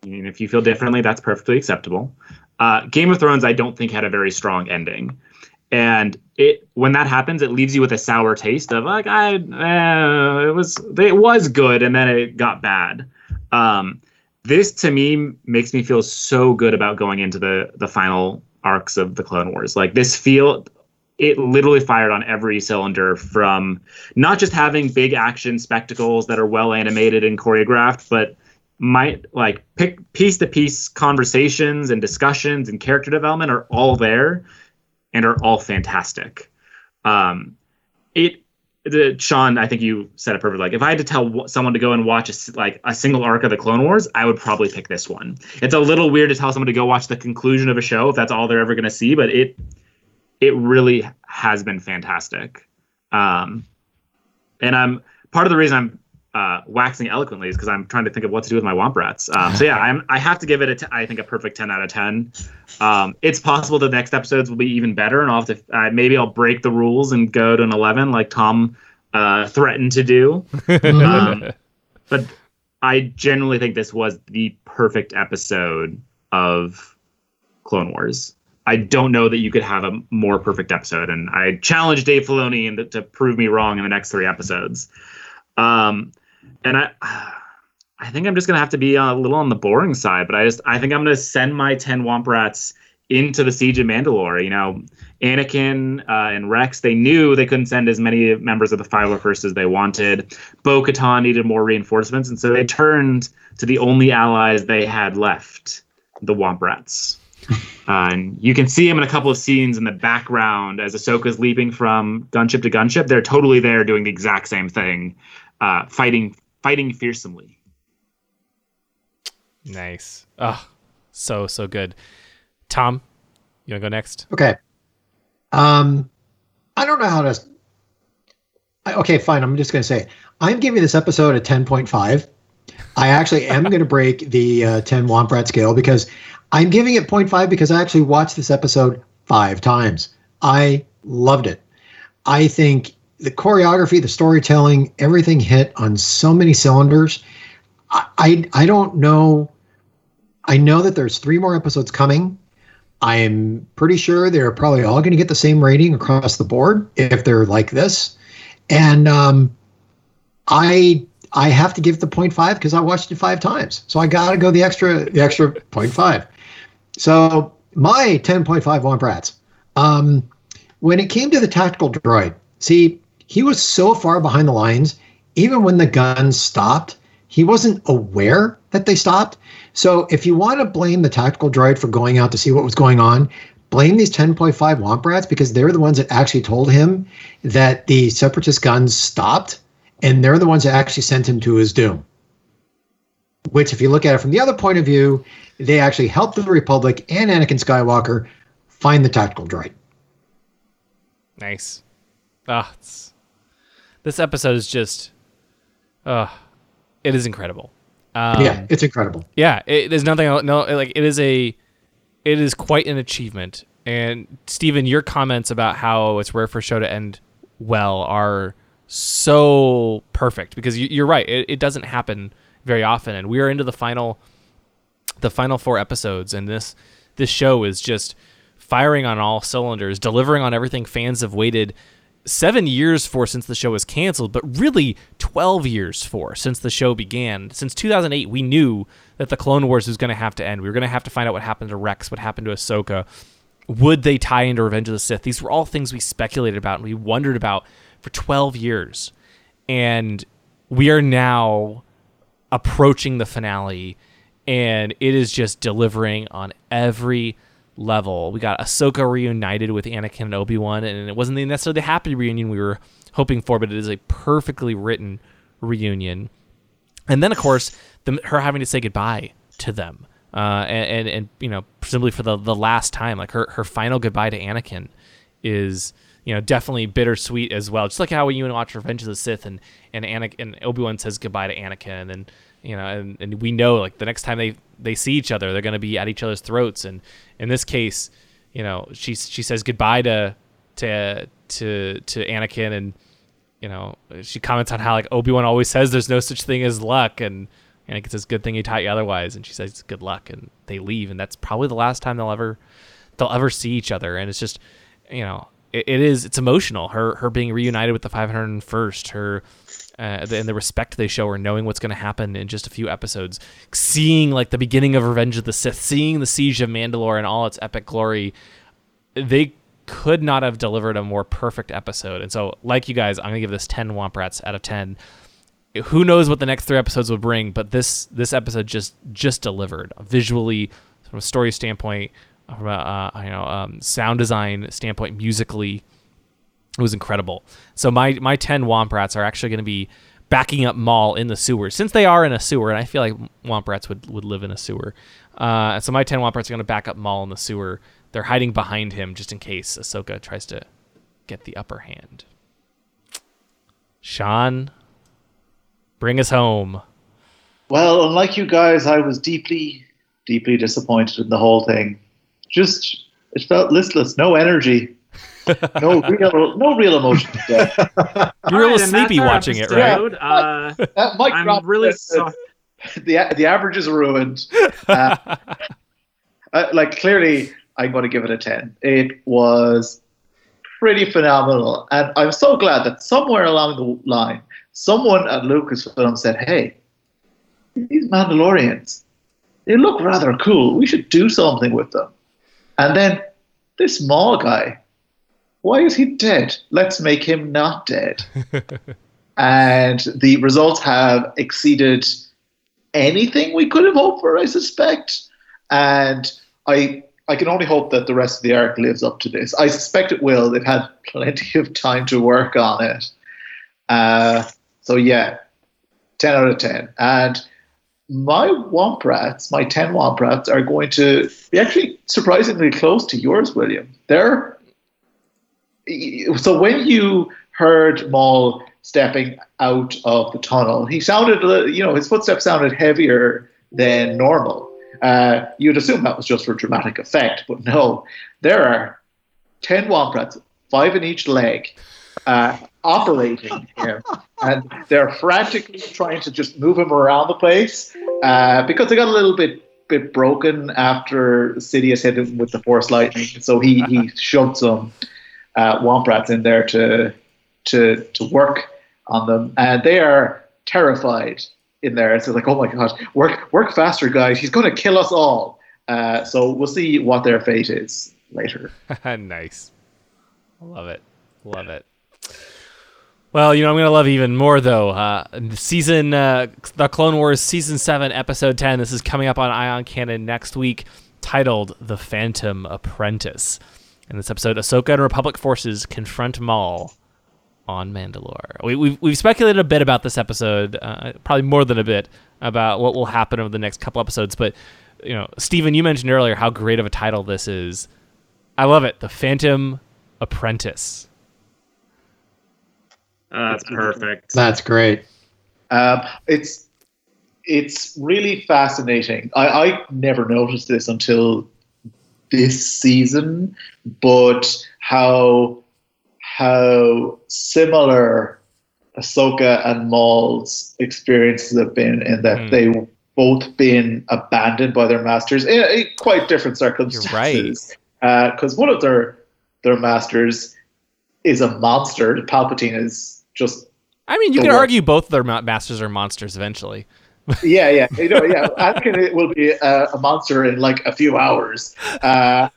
Mean, if you feel differently, that's perfectly acceptable. Uh, Game of Thrones, I don't think had a very strong ending, and it when that happens, it leaves you with a sour taste of like I uh, it was it was good and then it got bad. Um, this to me makes me feel so good about going into the the final arcs of the Clone Wars. Like this feel it literally fired on every cylinder from not just having big action spectacles that are well animated and choreographed, but might like pick piece to piece conversations and discussions and character development are all there and are all fantastic. Um, it the Sean, I think you said it perfectly. Like, if I had to tell someone to go and watch a, like a single arc of the Clone Wars, I would probably pick this one. It's a little weird to tell someone to go watch the conclusion of a show if that's all they're ever going to see, but it it really has been fantastic. Um, and I'm part of the reason I'm uh, waxing eloquently is because I'm trying to think of what to do with my Womp Rats. Um, so yeah, I'm I have to give it a t- I think a perfect 10 out of 10. Um, it's possible the next episodes will be even better, and I'll have to uh, maybe I'll break the rules and go to an 11 like Tom uh, threatened to do. um, but I genuinely think this was the perfect episode of Clone Wars. I don't know that you could have a more perfect episode, and I challenge Dave Filoni to prove me wrong in the next three episodes. Um, and I, I think I'm just gonna have to be a little on the boring side, but I just I think I'm gonna send my ten Womp Rats into the Siege of Mandalore. You know, Anakin uh, and Rex, they knew they couldn't send as many members of the 501st as they wanted. Bo Katan needed more reinforcements, and so they turned to the only allies they had left, the Womp Rats. Uh, and you can see them in a couple of scenes in the background as Ahsoka's leaping from gunship to gunship. They're totally there doing the exact same thing, uh, fighting fighting fearsomely. Nice. Oh, so so good. Tom, you wanna go next? Okay. Um, I don't know how to. I- Okay, fine. I'm just going to say it. I'm giving this episode a 10.5. I actually am going to break the uh, 10 Womp Rat scale because I'm giving it 0.5 because I actually watched this episode five times. I loved it. I think the choreography, the storytelling, everything hit on so many cylinders. I, I, I don't know. I know that there's three more episodes coming. I'm pretty sure they're probably all going to get the same rating across the board if they're like this. And um, I I have to give the 0.5 because I watched it five times. So I got to go the extra the extra 0.5. So my 10.5 Womp Rats. Um, when it came to the tactical droid, see, he was so far behind the lines, even when the guns stopped, he wasn't aware that they stopped. So if you want to blame the tactical droid for going out to see what was going on, blame these 10.5 Womp Rats because they're the ones that actually told him that the separatist guns stopped, and they're the ones that actually sent him to his doom. Which, if you look at it from the other point of view, they actually helped the Republic and Anakin Skywalker find the tactical droid. Nice. Ah, it's, this episode is just, uh, it is incredible. Um, yeah, it's incredible. yeah. It, there's nothing. No, like it is a, it is quite an achievement. And Stephen, your comments about how it's rare for a show to end well are so perfect because you, you're right. It, it doesn't happen very often, and we are into the final, the final four episodes, and this this show is just firing on all cylinders, delivering on everything fans have waited seven years for since the show was canceled, but really 12 years for since the show began. Since 2008, we knew that the Clone Wars was going to have to end. We were going to have to find out what happened to Rex, what happened to Ahsoka. Would they tie into Revenge of the Sith? These were all things we speculated about and we wondered about for 12 years. And we are now approaching the finale, and it is just delivering on every level. We got Ahsoka reunited with Anakin and Obi Wan, and it wasn't necessarily the happy reunion we were hoping for, but it is a perfectly written reunion. And then, of course, the, her having to say goodbye to them, uh, and, and and you know, presumably for the the last time, like her her final goodbye to Anakin is you know definitely bittersweet as well. Just like how when you watch Revenge of the Sith and and Anakin and Obi Wan says goodbye to Anakin, and you know, and, and we know like the next time they they see each other, they're going to be at each other's throats. And in this case, you know, she she says goodbye to to to to Anakin, and you know, she comments on how like Obi Wan always says there's no such thing as luck, and Anakin says good thing he taught you otherwise, and she says good luck, and they leave, and that's probably the last time they'll ever they'll ever see each other, and it's just you know. It, it is. It's emotional. Her her being reunited with the 501st. Her uh, and the respect they show her, knowing what's going to happen in just a few episodes, seeing like the beginning of Revenge of the Sith, seeing the siege of Mandalore in all its epic glory, they could not have delivered a more perfect episode. And so, like you guys, I'm gonna give this 10 Womp Rats out of 10. Who knows what the next three episodes will bring, but this this episode just just delivered visually from a story standpoint, from a uh, you know um, sound design standpoint, musically it was incredible. So my my ten Womp Rats are actually going to be backing up Maul in the sewer since they are in a sewer, and I feel like Womp Rats would, would live in a sewer. Uh, so my ten Womp Rats are going to back up Maul in the sewer. They're hiding behind him just in case Ahsoka tries to get the upper hand. Sean, bring us home. Well, unlike you guys, I was deeply, deeply disappointed in the whole thing. Just it felt listless, no energy, no real, no real emotion. Today. You're a little Alright, and that's sleepy our watching it, episode. right? Uh, That mic I'm drop- really uh, sorry. the the average is ruined. Uh, uh, like clearly, I'm going to give it a ten. It was pretty phenomenal, and I'm so glad that somewhere along the line, someone at Lucasfilm said, "Hey, these Mandalorians, they look rather cool. We should do something with them." And then this small guy, why is he dead? Let's make him not dead. and the results have exceeded anything we could have hoped for, I suspect. And I I can only hope that the rest of the arc lives up to this. I suspect it will. They've had plenty of time to work on it. Uh, so yeah, ten out of ten. And my Womp Rats, my ten Womp Rats, are going to be actually surprisingly close to yours, William. They're so when you heard Maul stepping out of the tunnel, he sounded, you know, his footsteps sounded heavier than normal. Uh, you'd assume that was just for dramatic effect, but no, there are 10 Womp Rats, five in each leg, uh, operating here. And they're frantically trying to just move him around the place uh, because they got a little bit bit broken after Sidious hit him with the Force Lightning. So he, he shoved some uh, Womp Rats in there to, to, to work on them. And they are terrified in there. It's like, oh my god, work work faster, guys! He's going to kill us all. Uh, so we'll see what their fate is later. nice. Love it. Love it. Well, you know, I'm to love even more, though. Uh, season, uh, The Clone Wars Season 7, Episode 10. This is coming up on Ion Cannon next week, titled The Phantom Apprentice. In this episode, Ahsoka and Republic forces confront Maul on Mandalore. We, we've, we've speculated a bit about this episode, uh, probably more than a bit, about what will happen over the next couple episodes. But, you know, Stephen, you mentioned earlier how great of a title this is. I love it. The Phantom Apprentice. Uh, that's perfect. That's great. Um, it's it's really fascinating. I, I never noticed this until this season, but how how similar Ahsoka and Maul's experiences have been in that Mm. they both been abandoned by their masters in, in quite different circumstances. Because one of their their masters is a monster. Palpatine is just I mean, you can argue both their masters are monsters eventually. yeah, yeah, you know, yeah. Anakin will be a, a monster in like a few hours, uh,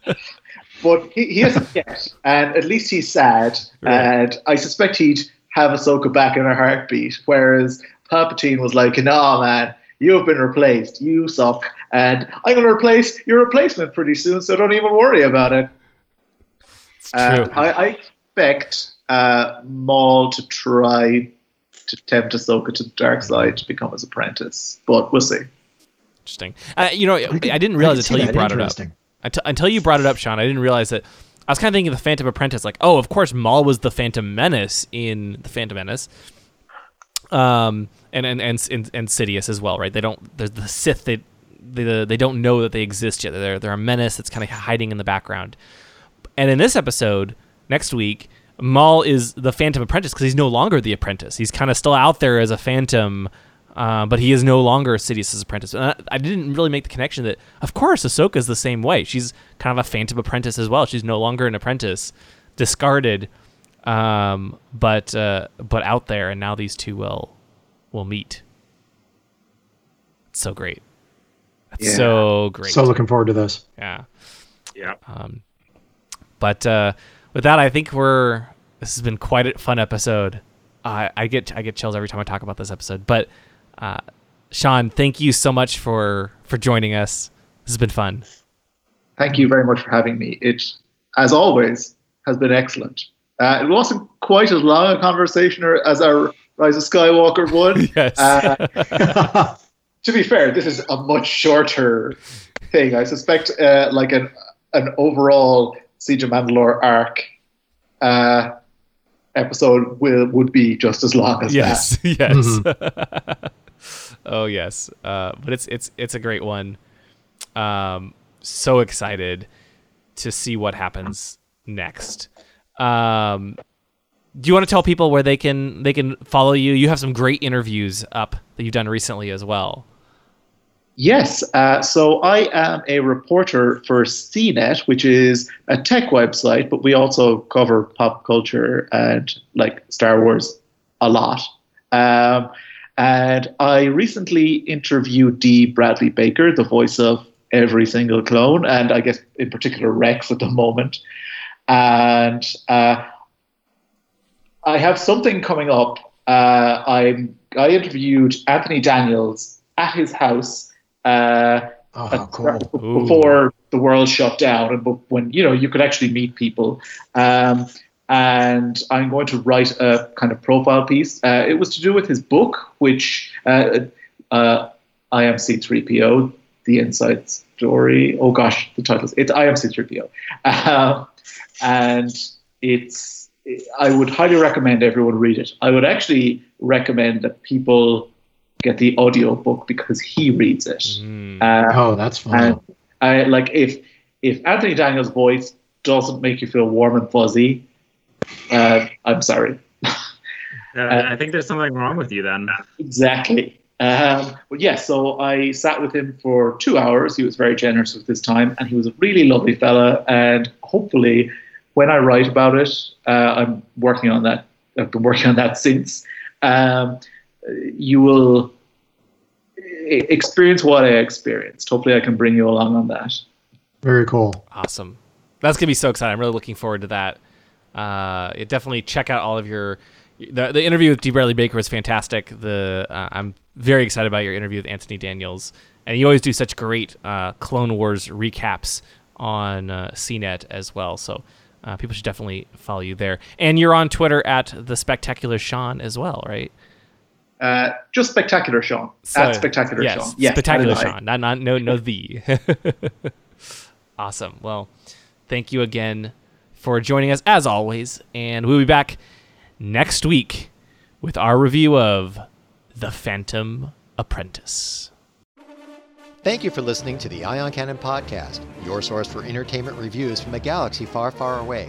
but he, he isn't yet, and at least he's sad. Right. And I suspect he'd have Ahsoka back in a heartbeat. Whereas Palpatine was like, "No, man, you have been replaced. You suck, and I'm going to replace your replacement pretty soon. So don't even worry about it." It's Uh, true. I, I expect uh, Maul to try to tempt Ahsoka to the dark side to become his apprentice, but we'll see. Interesting. Uh, you know, I, could- didn't realize could see until you brought it up. Until, until you brought it up, Sean, I didn't realize that. I was kind of thinking of the Phantom Apprentice, like, oh, of course, Maul was the Phantom Menace in the Phantom Menace. Um, and and and and, and Sidious as well, right? They don't. The, the Sith they, they they don't know that they exist yet. They're they're a menace that's kind of hiding in the background. And in this episode, next week, Maul is the Phantom Apprentice because he's no longer the apprentice. He's kind of still out there as a Phantom, uh, but he is no longer Sidious's apprentice. And I, I didn't really make the connection that, of course, Ahsoka is the same way. She's kind of a Phantom Apprentice as well. She's no longer an apprentice, discarded, um, but uh, but out there, and now these two will will meet. It's so great. It's Yeah. so great. So looking forward to this. yeah. Yeah. Um, but uh, with that, I think we're. This has been quite a fun episode. I I get I get chills every time I talk about this episode. But uh, Sean, thank you so much for for joining us. This has been fun. Thank you very much for having me. It, as always, has been excellent. Uh, it wasn't quite as long a conversation or- as our Rise of Skywalker one. Yes. Uh, to be fair, this is a much shorter thing. I suspect, uh, like an an overall Siege of Mandalore arc uh, episode will would be just as long as that. yes. yes. oh yes. Uh, but it's it's it's a great one. Um, so excited to see what happens next. Um, do you want to tell people where they can they can follow you? You have some great interviews up that you've done recently as well. Yes. Uh, so I am a reporter for CNET, which is a tech website, but we also cover pop culture and like Star Wars a lot. Um, and I recently interviewed Dee Bradley Baker, the voice of every single clone, and I guess in particular Rex at the moment. And uh, I have something coming up. Uh, I'm I interviewed Anthony Daniels at his house uh, Oh, at- cool. Ooh. before the world shut down and when you know you could actually meet people. Um, and I'm going to write a kind of profile piece. Uh, it was to do with his book, which uh, uh, I am C3PO, the inside story. Oh gosh, the title it's I am C3PO, um, and it's. I would highly recommend everyone read it. I would actually recommend that people get the audio book because he reads it. Mm. Uh, Oh, that's fun. I like if if Anthony Daniels' voice doesn't make you feel warm and fuzzy, uh, I'm sorry. Uh, I think there's something wrong with you then. Exactly. Um, but yes, so I sat with him for two hours. He was very generous with his time, and he was a really lovely fella. And hopefully, when I write about it, uh, I'm working on that. I've been working on that since. Um, you will experience what I experienced. Hopefully, I can bring you along on that. Very cool. Awesome. That's gonna be so exciting. I'm really looking forward to that. Uh, definitely check out all of your. The, the interview with Dee Bradley Baker was fantastic. The uh, I'm very excited about your interview with Anthony Daniels, and you always do such great uh, Clone Wars recaps on uh, CNET as well. So uh, people should definitely follow you there. And you're on Twitter at the Spectacular Sean as well, right? Uh, just spectacular, Sean. So- At spectacular, yes, Sean. Yes, spectacular that is I. Sean. Not not no no the. awesome. Well, thank you again for joining us as always, and we'll be back next week with our review of The Phantom Apprentice. Thank you for listening to the Ion Cannon Podcast, your source for entertainment reviews from a galaxy far, far away.